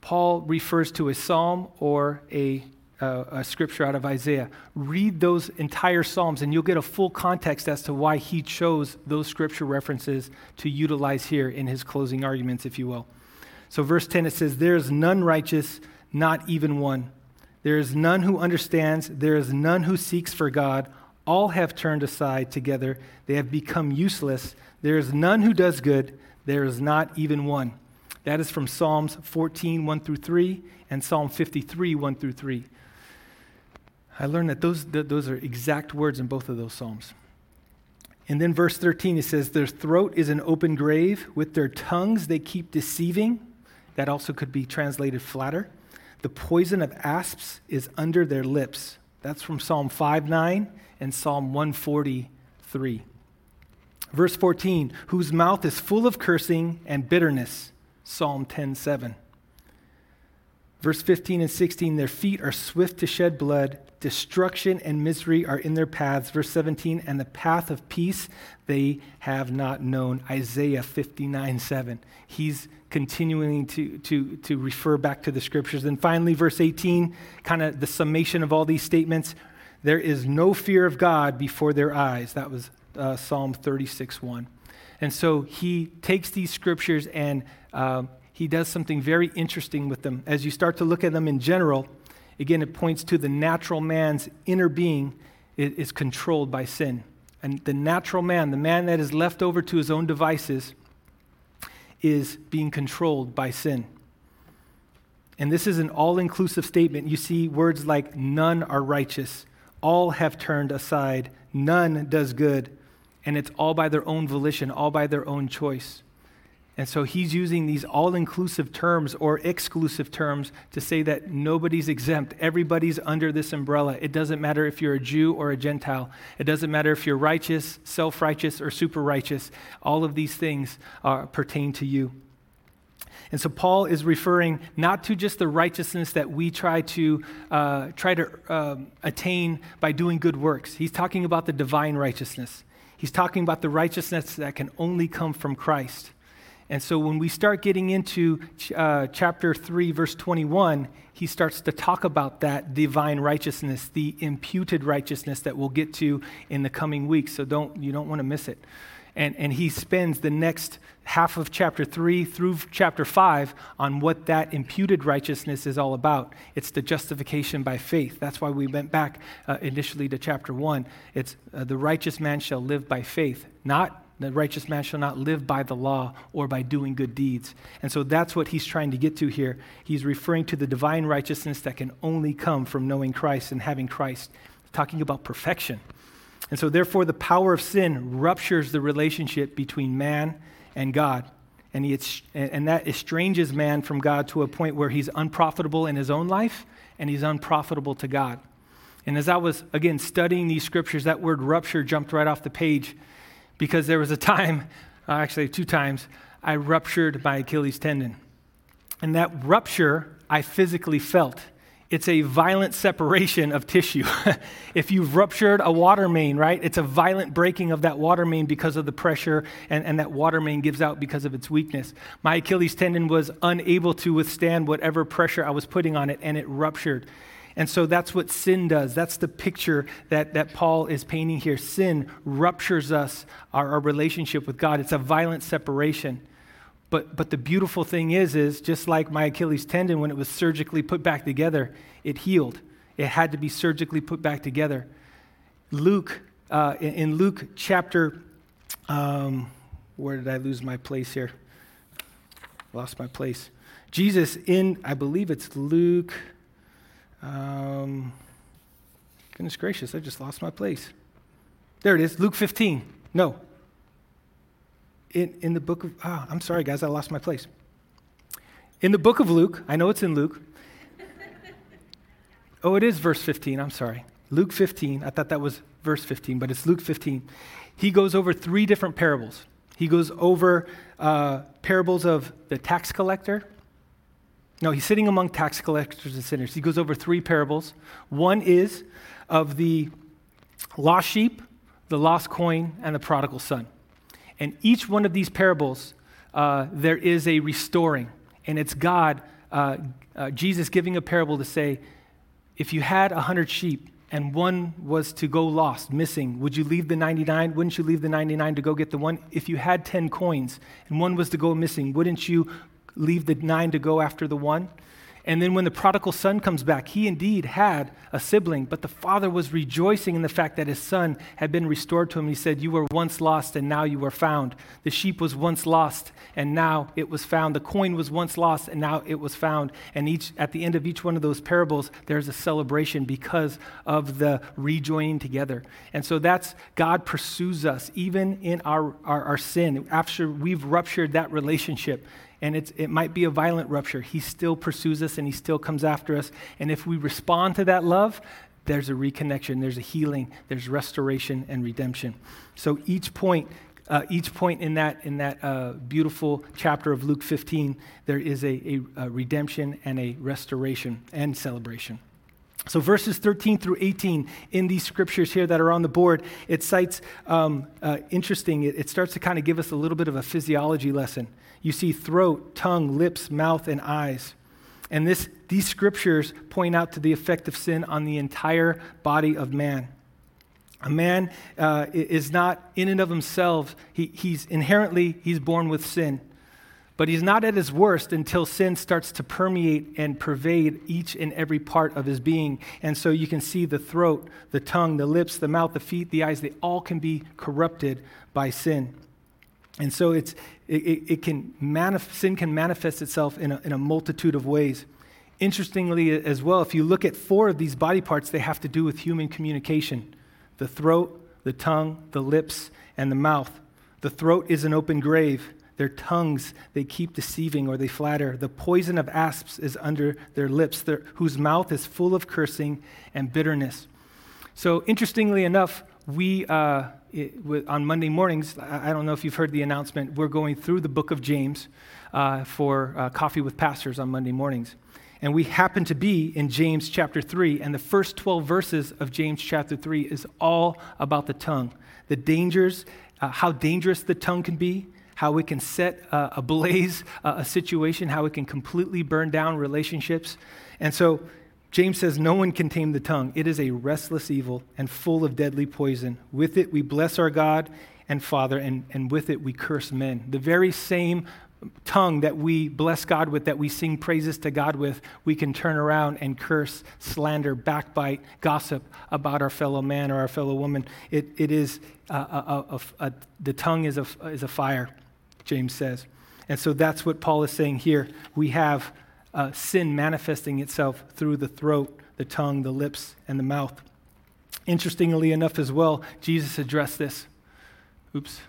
[SPEAKER 1] Paul refers to a psalm or a, uh, a scripture out of Isaiah. Read those entire psalms, and you'll get a full context as to why he chose those scripture references to utilize here in his closing arguments, if you will. So, verse 10, it says, There is none righteous, not even one. There is none who understands, there is none who seeks for God. All have turned aside together, they have become useless. There is none who does good, there is not even one. That is from Psalms 14, 1 through 3, and Psalm 53, 1 through 3. I learned that those, those are exact words in both of those Psalms. And then verse 13, it says, Their throat is an open grave. With their tongues they keep deceiving. That also could be translated flatter. The poison of asps is under their lips. That's from Psalm 5 9 and Psalm 143. Verse 14, whose mouth is full of cursing and bitterness. Psalm 10:7. Verse 15 and 16, their feet are swift to shed blood, destruction and misery are in their paths. Verse 17, and the path of peace they have not known. Isaiah 59 7. He's continuing to, to, to refer back to the scriptures. And finally, verse 18, kind of the summation of all these statements. There is no fear of God before their eyes. That was uh, Psalm 36 1. And so he takes these scriptures and uh, he does something very interesting with them. As you start to look at them in general, again, it points to the natural man's inner being is controlled by sin. And the natural man, the man that is left over to his own devices, is being controlled by sin. And this is an all inclusive statement. You see words like none are righteous, all have turned aside, none does good, and it's all by their own volition, all by their own choice. And so he's using these all inclusive terms or exclusive terms to say that nobody's exempt. Everybody's under this umbrella. It doesn't matter if you're a Jew or a Gentile. It doesn't matter if you're righteous, self righteous, or super righteous. All of these things uh, pertain to you. And so Paul is referring not to just the righteousness that we try to uh, try to uh, attain by doing good works. He's talking about the divine righteousness. He's talking about the righteousness that can only come from Christ. And so when we start getting into uh, chapter 3, verse 21, he starts to talk about that divine righteousness, the imputed righteousness that we'll get to in the coming weeks. So don't, you don't want to miss it. And, and he spends the next half of chapter 3 through chapter 5 on what that imputed righteousness is all about. It's the justification by faith. That's why we went back uh, initially to chapter 1. It's uh, the righteous man shall live by faith, not the righteous man shall not live by the law or by doing good deeds. And so that's what he's trying to get to here. He's referring to the divine righteousness that can only come from knowing Christ and having Christ, talking about perfection. And so, therefore, the power of sin ruptures the relationship between man and God. And, he, and that estranges man from God to a point where he's unprofitable in his own life and he's unprofitable to God. And as I was, again, studying these scriptures, that word rupture jumped right off the page because there was a time, uh, actually two times, I ruptured my Achilles tendon. And that rupture I physically felt. It's a violent separation of tissue. *laughs* if you've ruptured a water main, right, it's a violent breaking of that water main because of the pressure, and, and that water main gives out because of its weakness. My Achilles tendon was unable to withstand whatever pressure I was putting on it, and it ruptured. And so that's what sin does. That's the picture that, that Paul is painting here. Sin ruptures us, our, our relationship with God. It's a violent separation. But, but the beautiful thing is, is just like my Achilles tendon, when it was surgically put back together, it healed. It had to be surgically put back together. Luke, uh, in, in, Luke chapter, um, where did I lose my place here? Lost my place. Jesus in, I believe it's Luke um, goodness gracious, I just lost my place. There it is, Luke 15. No. In, in the book of, oh, I'm sorry, guys, I lost my place. In the book of Luke, I know it's in Luke. *laughs* oh, it is verse 15, I'm sorry. Luke 15, I thought that was verse 15, but it's Luke 15. He goes over three different parables. He goes over uh, parables of the tax collector. No, he's sitting among tax collectors and sinners. He goes over three parables. One is of the lost sheep, the lost coin, and the prodigal son. And each one of these parables, uh, there is a restoring. And it's God, uh, uh, Jesus giving a parable to say, if you had a hundred sheep and one was to go lost, missing, would you leave the 99? Wouldn't you leave the 99 to go get the one? If you had 10 coins and one was to go missing, wouldn't you leave the nine to go after the one? And then when the prodigal son comes back, he indeed had a sibling, but the father was rejoicing in the fact that his son had been restored to him. He said, You were once lost and now you were found. The sheep was once lost and now it was found. The coin was once lost and now it was found. And each, at the end of each one of those parables, there's a celebration because of the rejoining together. And so that's God pursues us even in our, our, our sin. After we've ruptured that relationship, and it might be a violent rupture, he still pursues us and he still comes after us. And if we respond to that love, there's a reconnection, there's a healing, there's restoration and redemption. So each point, uh, each point in that in that uh, beautiful chapter of Luke 15, there is a, a, a redemption and a restoration and celebration. So, verses 13 through 18 in these scriptures here that are on the board, it cites um, uh, interesting, it, it starts to kind of give us a little bit of a physiology lesson. You see throat, tongue, lips, mouth, and eyes. And this, these scriptures point out to the effect of sin on the entire body of man. A man uh, is not in and of himself, he, he's inherently, he's born with sin. But he's not at his worst until sin starts to permeate and pervade each and every part of his being. And so you can see the throat, the tongue, the lips, the mouth, the feet, the eyes, they all can be corrupted by sin. And so it's, it, it can manif- sin can manifest itself in a, in a multitude of ways. Interestingly, as well, if you look at four of these body parts, they have to do with human communication the throat, the tongue, the lips, and the mouth. The throat is an open grave. Their tongues, they keep deceiving or they flatter. The poison of asps is under their lips, their, whose mouth is full of cursing and bitterness. So, interestingly enough, we, uh, it, on Monday mornings, I don't know if you've heard the announcement, we're going through the book of James uh, for uh, coffee with pastors on Monday mornings. And we happen to be in James chapter 3, and the first 12 verses of James chapter 3 is all about the tongue, the dangers, uh, how dangerous the tongue can be, how it can set uh, ablaze uh, a situation, how it can completely burn down relationships. And so James says, No one can tame the tongue. It is a restless evil and full of deadly poison. With it we bless our God and Father, and, and with it we curse men. The very same tongue that we bless God with, that we sing praises to God with, we can turn around and curse, slander, backbite, gossip about our fellow man or our fellow woman. It, it is, a, a, a, the tongue is a, is a fire, James says. And so that's what Paul is saying here. We have uh, sin manifesting itself through the throat, the tongue, the lips, and the mouth. Interestingly enough, as well, Jesus addressed this. Oops.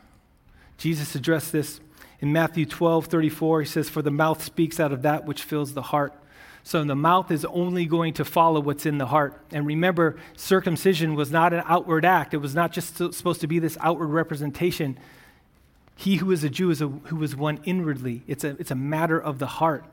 [SPEAKER 1] Jesus addressed this in Matthew 12 34. He says, For the mouth speaks out of that which fills the heart. So the mouth is only going to follow what's in the heart. And remember, circumcision was not an outward act, it was not just supposed to be this outward representation. He who is a Jew is a, who was one inwardly. It's a, it's a matter of the heart.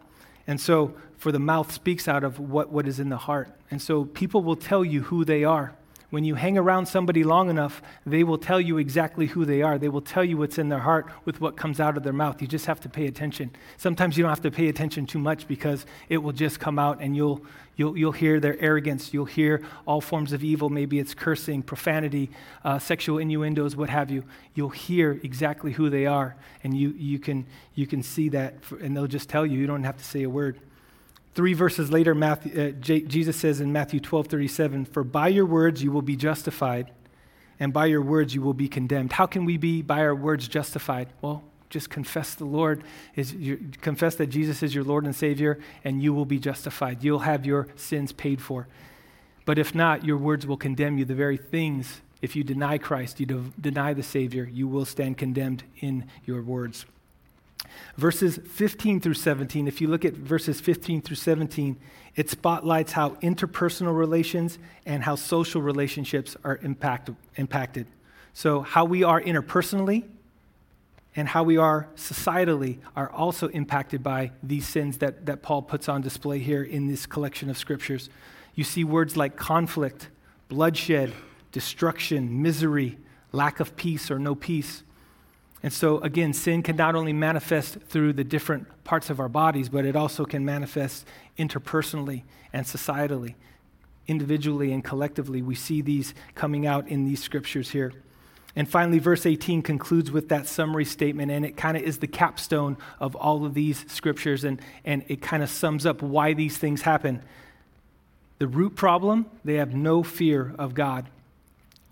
[SPEAKER 1] And so, for the mouth speaks out of what, what is in the heart. And so, people will tell you who they are. When you hang around somebody long enough, they will tell you exactly who they are. They will tell you what's in their heart with what comes out of their mouth. You just have to pay attention. Sometimes you don't have to pay attention too much because it will just come out and you'll, you'll, you'll hear their arrogance. You'll hear all forms of evil. Maybe it's cursing, profanity, uh, sexual innuendos, what have you. You'll hear exactly who they are and you, you, can, you can see that and they'll just tell you. You don't have to say a word. Three verses later, Matthew, uh, J- Jesus says in Matthew 12 37, For by your words you will be justified, and by your words you will be condemned. How can we be by our words justified? Well, just confess the Lord, is your, confess that Jesus is your Lord and Savior, and you will be justified. You'll have your sins paid for. But if not, your words will condemn you. The very things If you deny Christ, you de- deny the Savior, you will stand condemned in your words. Verses 15 through 17, if you look at verses 15 through 17, it spotlights how interpersonal relations and how social relationships are impact, impacted. So, how we are interpersonally and how we are societally are also impacted by these sins that, that Paul puts on display here in this collection of scriptures. You see words like conflict, bloodshed, destruction, misery, lack of peace or no peace. And so, again, sin can not only manifest through the different parts of our bodies, but it also can manifest interpersonally and societally, individually and collectively. We see these coming out in these scriptures here. And finally, verse 18 concludes with that summary statement, and it kind of is the capstone of all of these scriptures, and, and it kind of sums up why these things happen. The root problem, they have no fear of God.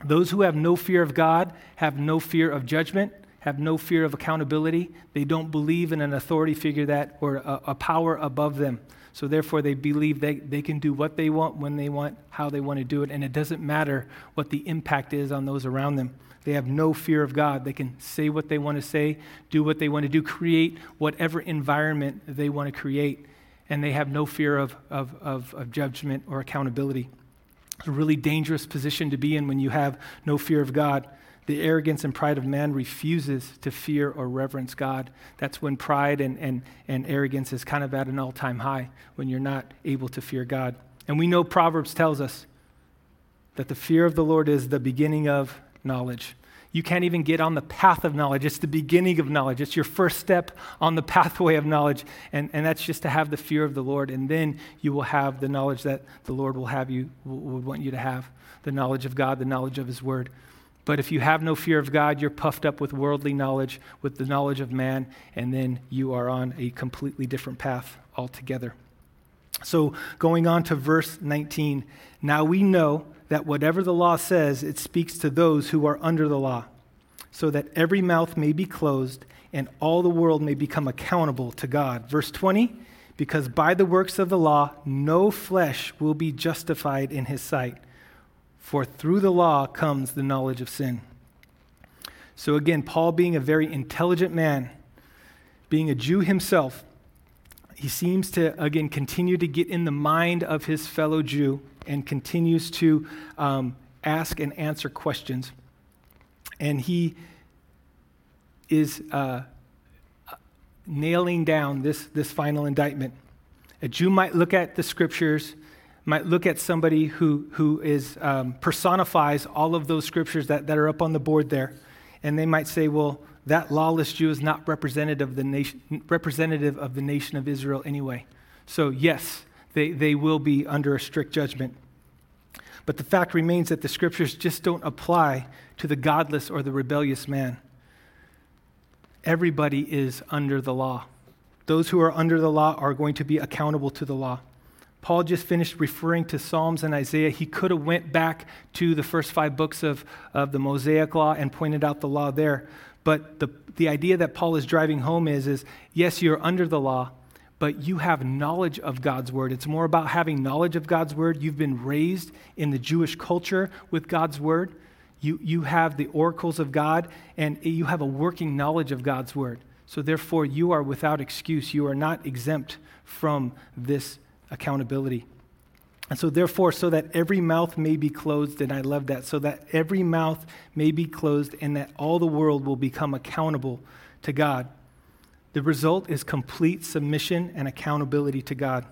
[SPEAKER 1] Those who have no fear of God have no fear of judgment, have no fear of accountability. They don't believe in an authority figure that or a, a power above them. So therefore, they believe they, they can do what they want, when they want, how they want to do it, and it doesn't matter what the impact is on those around them. They have no fear of God. They can say what they want to say, do what they want to do, create whatever environment they want to create, and they have no fear of, of, of, of judgment or accountability. It's a really dangerous position to be in when you have no fear of God. The arrogance and pride of man refuses to fear or reverence God. That's when pride and, and, and arrogance is kind of at an all time high, when you're not able to fear God. And we know Proverbs tells us that the fear of the Lord is the beginning of knowledge. You can't even get on the path of knowledge. It's the beginning of knowledge. It's your first step on the *laughs* pathway of knowledge. And, and that's just to have the fear of the Lord. And then you will have the knowledge that the Lord will have you, would want you to have the knowledge of God, the knowledge of His Word. But if you have no fear of God, you're puffed up with worldly knowledge, with the knowledge of man, and then you are on a completely different path altogether. So, going on to verse 19, now we know that whatever the law says, it speaks to those who are under the law, so that every mouth may be closed and all the world may become accountable to God. Verse 20, because by the works of the law, no flesh will be justified in his sight for through the law comes the knowledge of sin. So again, Paul, being a very intelligent man, being a Jew himself, he seems to, again, continue to get in the mind of his fellow Jew and continues to um, ask and answer questions. And he is uh, nailing down this, this final indictment. A Jew might look at the scriptures might look at somebody who, who is, um, personifies all of those scriptures that, that are up on the board there, and they might say, well, that lawless Jew is not representative of the nation, representative of the nation of Israel anyway. So, yes, they, they will be under a strict judgment. But the fact remains that the scriptures just don't apply to the godless or the rebellious man. Everybody is under the law. Those who are under the law are going to be accountable to the law. Paul just finished referring to Psalms and Isaiah. He could have went back to the first five books of, of the Mosaic Law and pointed out the law there. But the, the idea that Paul is driving home is, is yes, you're under the law, but you have knowledge of God's word. It's more about having knowledge of God's word. You've been raised in the Jewish culture with God's word. You, you have the oracles of God, and you have a working knowledge of God's word. So, therefore, you are without excuse. You are not exempt from this accountability. And so, therefore, so that every mouth may be closed, and I love that, so that every mouth may be closed and that all the world will become accountable to God. The result is complete submission and accountability to God.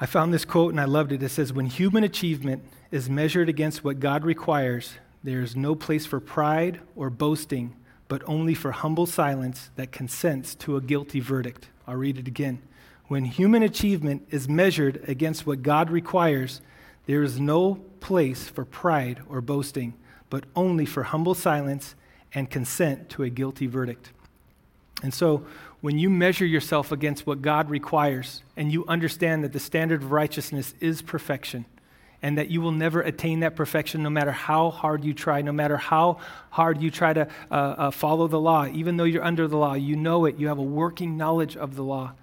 [SPEAKER 1] I found this quote and I loved it. It says, When human achievement is measured against what God requires, there is no place for pride or boasting, but only for humble silence that consents to a guilty verdict. I'll read it again. When human achievement is measured against what God requires, there is no place for pride or boasting, but only for humble silence and consent to a guilty verdict. And so, when you measure yourself against what God requires and you understand that the standard of righteousness is perfection and that you will never attain that perfection no matter how hard you try, no matter how hard you try to uh, uh, follow the law, even though you're under the law, you know it, you have a working knowledge of the law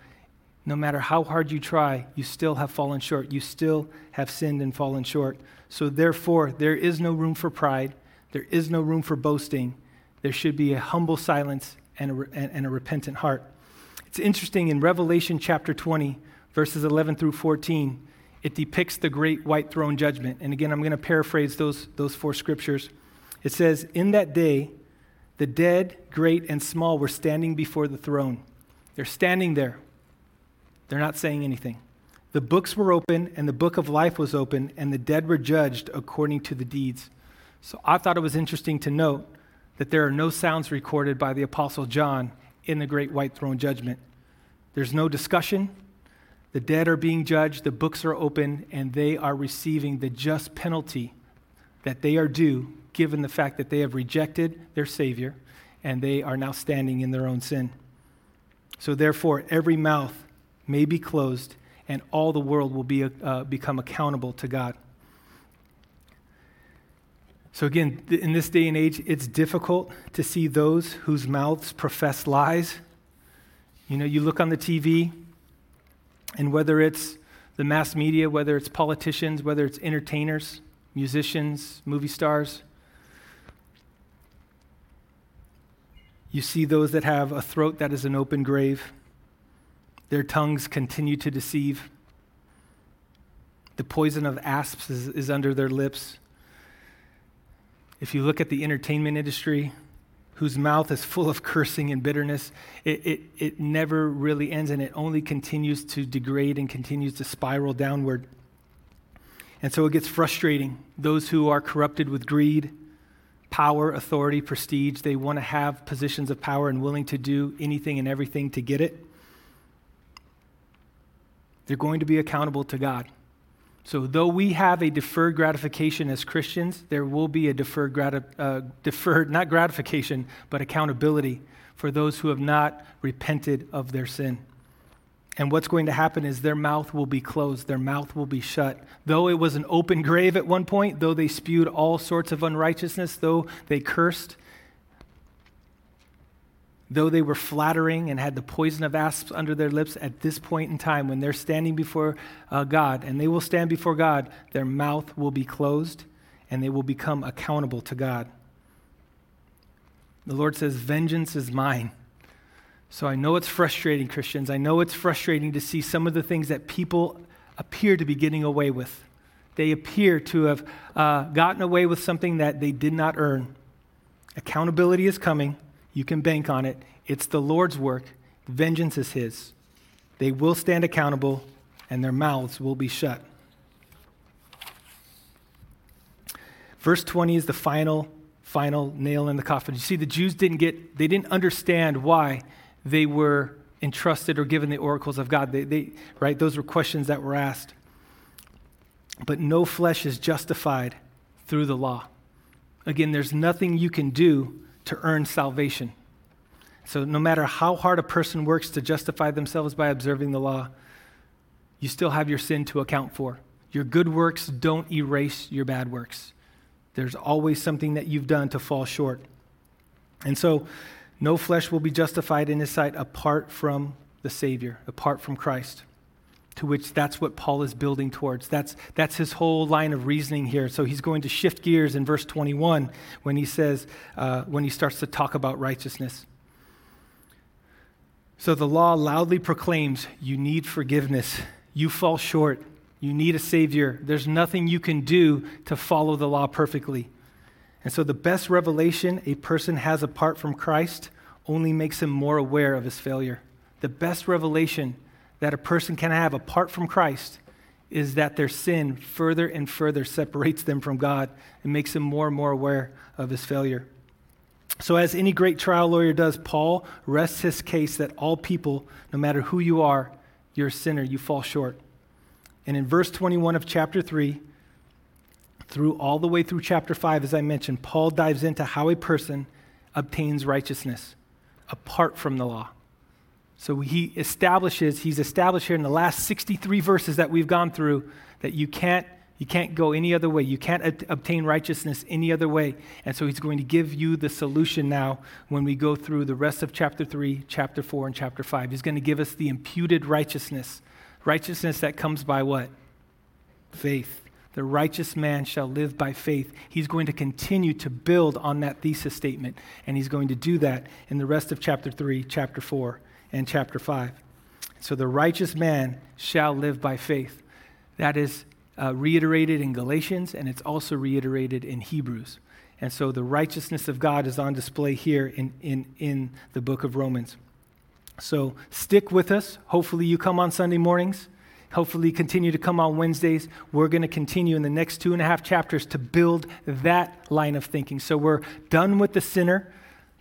[SPEAKER 1] No matter how hard you try, you still have fallen short. You still have sinned and fallen short. So, therefore, there is no room for pride. There is no room for boasting. There should be a humble silence and a, and a repentant heart. It's interesting in Revelation chapter 20, verses 11 through 14, it depicts the great white throne judgment. And again, I'm going to paraphrase those, those four scriptures. It says, In that day, the dead, great and small, were standing before the throne. They're standing there. They're not saying anything. The books were open, and the book of life was open, and the dead were judged according to the deeds. So I thought it was interesting to note that there are no sounds recorded by the Apostle John in the great white throne judgment. There's no discussion. The dead are being judged, the books are open, and they are receiving the just penalty that they are due, given the fact that they have rejected their Savior and they are now standing in their own sin. So, therefore, every mouth may be closed, and all the world will be, uh, become accountable to God. So, again, in this day and age, it's difficult to see those whose mouths profess lies. You know, you look on the TV, and whether it's the mass media, whether it's politicians, whether it's entertainers, musicians, movie stars, you see those that have a throat that is an open grave. Their tongues continue to deceive. The poison of asps is, is under their lips. If you look at the entertainment industry, whose mouth is full of *laughs* cursing and bitterness, it, it, it never really ends and it only continues to degrade and continues to spiral downward. And so it gets frustrating. Those who are corrupted with greed, power, authority, prestige, they want to have positions of power and willing to do anything and everything to get it. They're going to be accountable to God. So, though we have a deferred gratification as Christians, there will be a deferred, grati- uh, deferred, not gratification, but accountability for those who have not repented of their sin. And what's going to happen is their mouth will be closed, their mouth will be shut. Though it was an open grave at one point, though they spewed all sorts of unrighteousness, though they cursed, though they were flattering and had the poison of asps under their lips, at this point in time, when they're standing before uh, God, and they will stand before God, their mouth will be closed and they will become accountable to God. The Lord says, Vengeance is mine. So I know it's frustrating, Christians. I know it's frustrating to see some of the things that people appear to be getting away with. They appear to have uh, gotten away with something that they did not earn. Accountability is coming. You can bank on it. It's the Lord's work. Vengeance is His. They will stand accountable, and their mouths will be shut. Verse 20 is the final, final nail in the coffin. You see, the Jews didn't get, they didn't understand why they were entrusted or given the oracles of God. They, they, right? Those were questions that were asked. But no flesh is justified through the law. Again, there's nothing you can do to earn salvation. So, no matter how hard a person works to justify themselves by observing the law, you still have your sin to account for. Your good works don't erase your bad works. There's always something that you've done to fall short. And so, no flesh will be justified in his sight apart from the Savior, apart from Christ to which that's what Paul is building towards. That's, that's his whole line of reasoning here. So he's going to shift gears in verse 21 when he says, uh, when he starts to talk about righteousness. So the law loudly proclaims you need forgiveness, you fall short, you need a Savior. There's nothing you can do to follow the law perfectly. And so the best revelation a person has apart from Christ only makes him more aware of his failure. The best revelation that a person can have apart from Christ is that their sin further and further separates them from God and makes them more and more aware of his failure. So, as any great trial lawyer does, Paul rests his case that all people, no matter who you are, you're a sinner, you fall short. And in verse 21 of chapter 3, through all the way through chapter 5, as I mentioned, Paul dives into how a person obtains righteousness apart from the law. So he establishes, he's established here in the last 63 verses that we've gone through that you can't, You can't go any other way. You can't obtain righteousness any other way. And so he's going to give you the solution now when we go through the rest of chapter 3, chapter 4, and chapter 5. He's going to give us the imputed righteousness. Righteousness that comes by what? Faith. The righteous man shall live by faith. He's going to continue to build on that thesis statement, and he's going to do that in the rest of chapter 3, chapter 4, and chapter 5. So the righteous man shall live by faith. That is uh, reiterated in Galatians, and it's also reiterated in Hebrews. And so the righteousness of God is on display here in, in, in the book of Romans. So stick with us. Hopefully, you come on Sunday mornings. Hopefully, continue to come on Wednesdays. We're going to continue in the next two and a half chapters to build that line of thinking. So we're done with the sinner.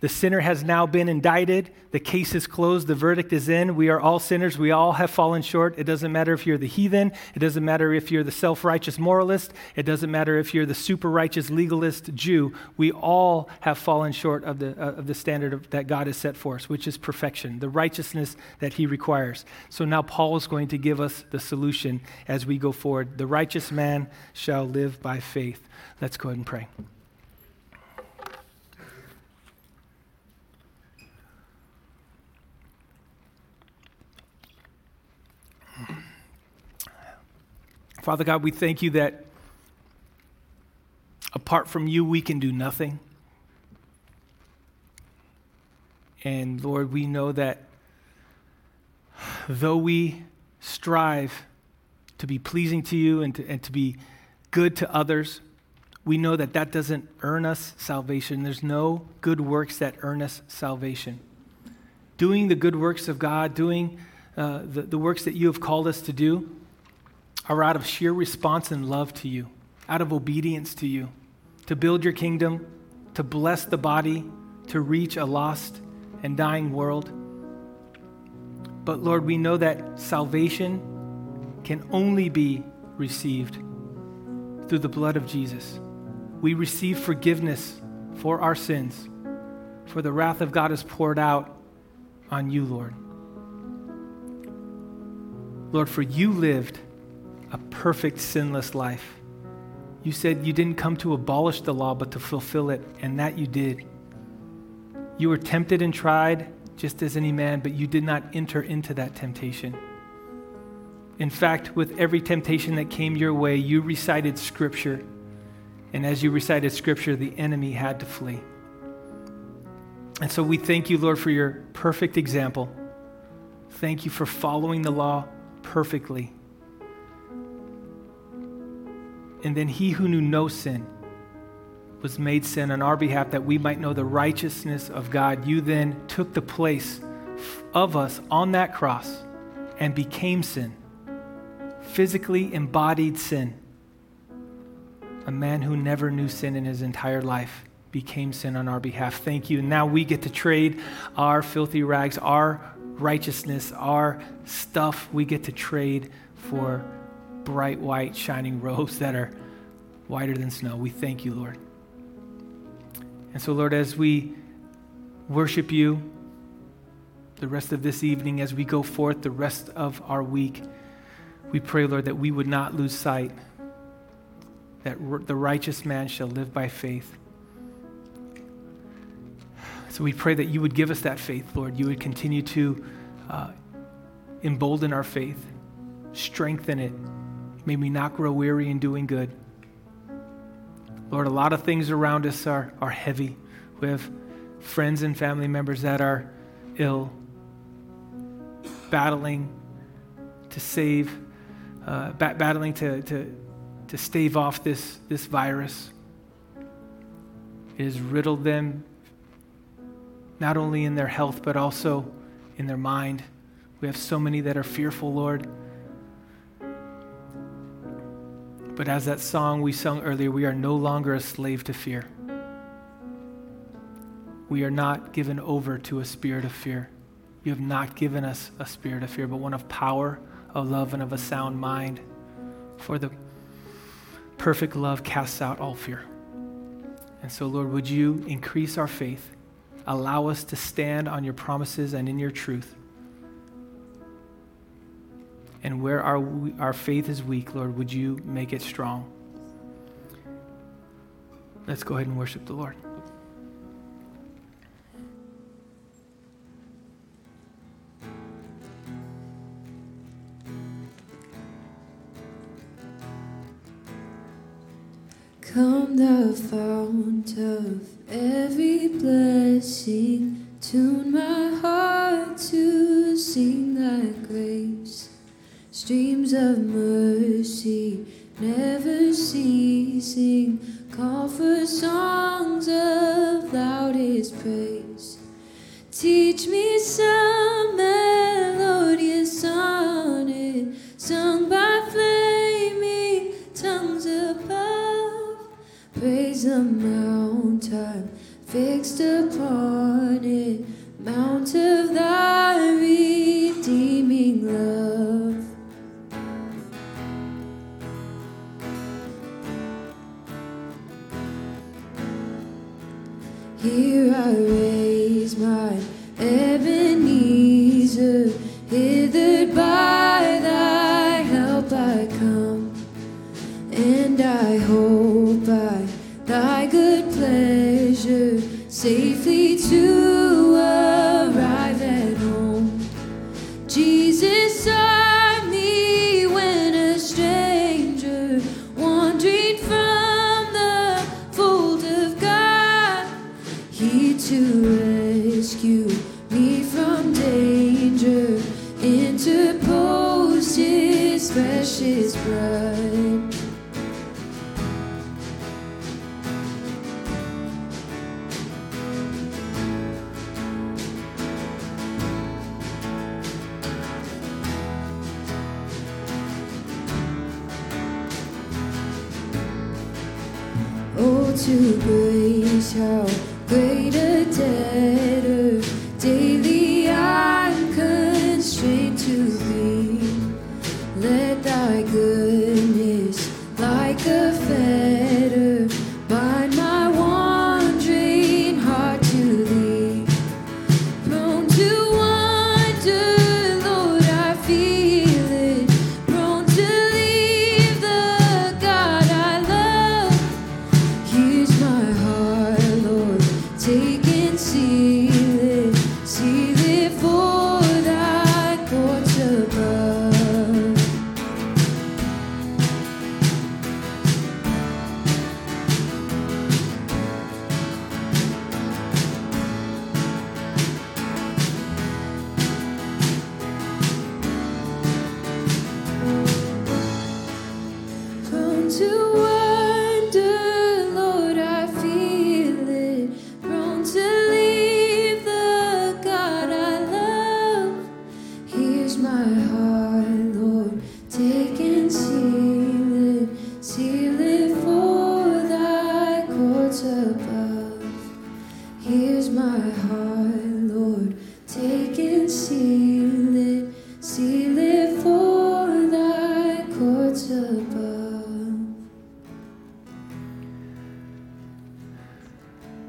[SPEAKER 1] The sinner has now been indicted. The case is closed. The verdict is in. We are all sinners. We all have fallen short. It doesn't matter if you're the heathen. It doesn't matter if you're the self righteous moralist. It doesn't matter if you're the super righteous legalist Jew. We all have fallen short of the, uh, of the standard of, that God has set for us, which is perfection, the righteousness that He requires. So now Paul is going to give us the solution as we go forward. The righteous man shall live by faith. Let's go ahead and pray. Father God, we thank you that apart from you, we can do nothing. And Lord, we know that though we strive to be pleasing to you and to, and to be good to others, we know that that doesn't earn us salvation. There's no good works that earn us salvation. Doing the good works of God, doing uh, the, the works that you have called us to do, are out of sheer response and love to you, out of obedience to you, to build your kingdom, to bless the body, to reach a lost and dying world. But Lord, we know that salvation can only be received through the blood of Jesus. We receive forgiveness for our sins, for the wrath of God is poured out on you, Lord. Lord, for you lived a perfect, sinless life. You said you didn't come to abolish the law, but to fulfill it, and that you did. You were tempted and tried, just as any man, but you did not enter into that temptation. In fact, with every temptation that came your way, you recited Scripture. And as you recited Scripture, the enemy had to flee. And so we thank you, Lord, for your perfect example. Thank you for following the law perfectly. And then he who knew no sin was made sin on our behalf that we might know the righteousness of God. You then took the place of us on that cross and became sin, physically embodied sin. A man who never knew sin in his entire life became sin on our behalf. Thank you. Now we get to trade our filthy rags, our righteousness, our stuff, we get to trade for bright white, shining *laughs* robes that are whiter than snow. We thank you, Lord. And so, Lord, as we worship you the rest of this evening, as we go forth the rest of our week, we pray, Lord, that we would not lose sight that the righteous man shall live by faith. So we pray that you would give us that faith, Lord. You would continue to uh, embolden our faith, strengthen it, May we not grow weary in doing good. Lord, a lot of things around us are, are heavy. We have friends and family members that are ill, battling to save, uh, bat- battling to, to, to stave off this, this virus. It has riddled them not only in their health, but also in their mind. We have so many that are fearful, Lord. But as that song we sung earlier, we are no longer a slave to fear. We are not given over to a spirit of fear. You have not given us a spirit of fear, but one of power, of love, and of a sound mind. For the perfect love casts out all fear. And so, Lord, would you increase our faith? Allow us to stand on your promises and in your truth. And where our, our faith is weak, Lord, would you make it strong? Let's go ahead and worship the Lord.
[SPEAKER 2] Come, thou fount of every blessing, tune my heart to sing thy grace. Streams of mercy never ceasing, call for songs of loudest praise. Teach me some melodious sonnet sung by flaming tongues above. Praise the mount I'm fixed upon it, mount of thy redeeming love. Here I raise my Ebenezer,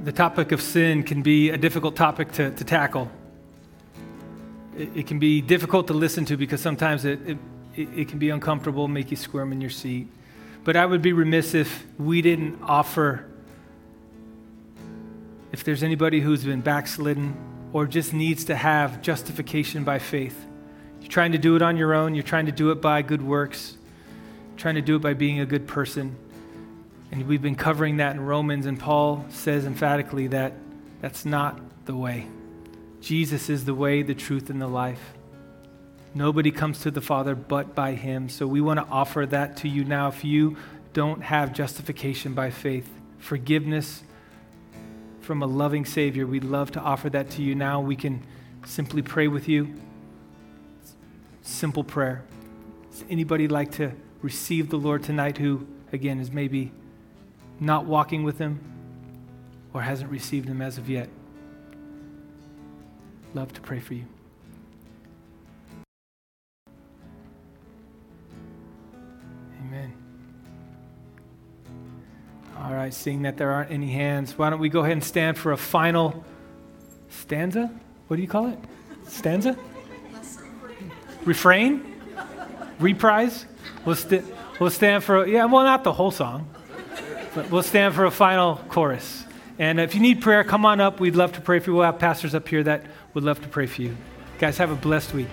[SPEAKER 2] The
[SPEAKER 1] topic of sin can be a difficult topic to, to tackle. It, it can be difficult to listen to because sometimes it, it, it can be uncomfortable, make you squirm in your seat. But I would be remiss if we didn't offer, if there's anybody who's been backslidden or just needs to have justification by faith. You're trying to do it on your own, you're trying to do it by good works, trying to do it by being a good person. And we've been covering that in Romans, and Paul says emphatically that that's not the way. Jesus is the way, the truth, and the life. Nobody comes to the Father but by Him. So we want to offer that to you now. If you don't have justification by faith, forgiveness from a loving Savior, we'd love to offer that to you now. We can simply pray with you. Simple prayer. Does anybody like to receive the Lord tonight who, again, is maybe not walking with Him or hasn't received Him as of yet? Love to pray for you. Amen. All right, seeing that there aren't any hands, why don't we go ahead and stand for a final stanza? What do you call it? Stanza? Refrain? reprise. We'll, st- we'll stand for, yeah, well, not the whole song, but we'll stand for a final chorus. And if you need prayer, come on up. We'd love to pray for you. We'll have pastors up here that would love to pray for you. Guys, have a blessed week.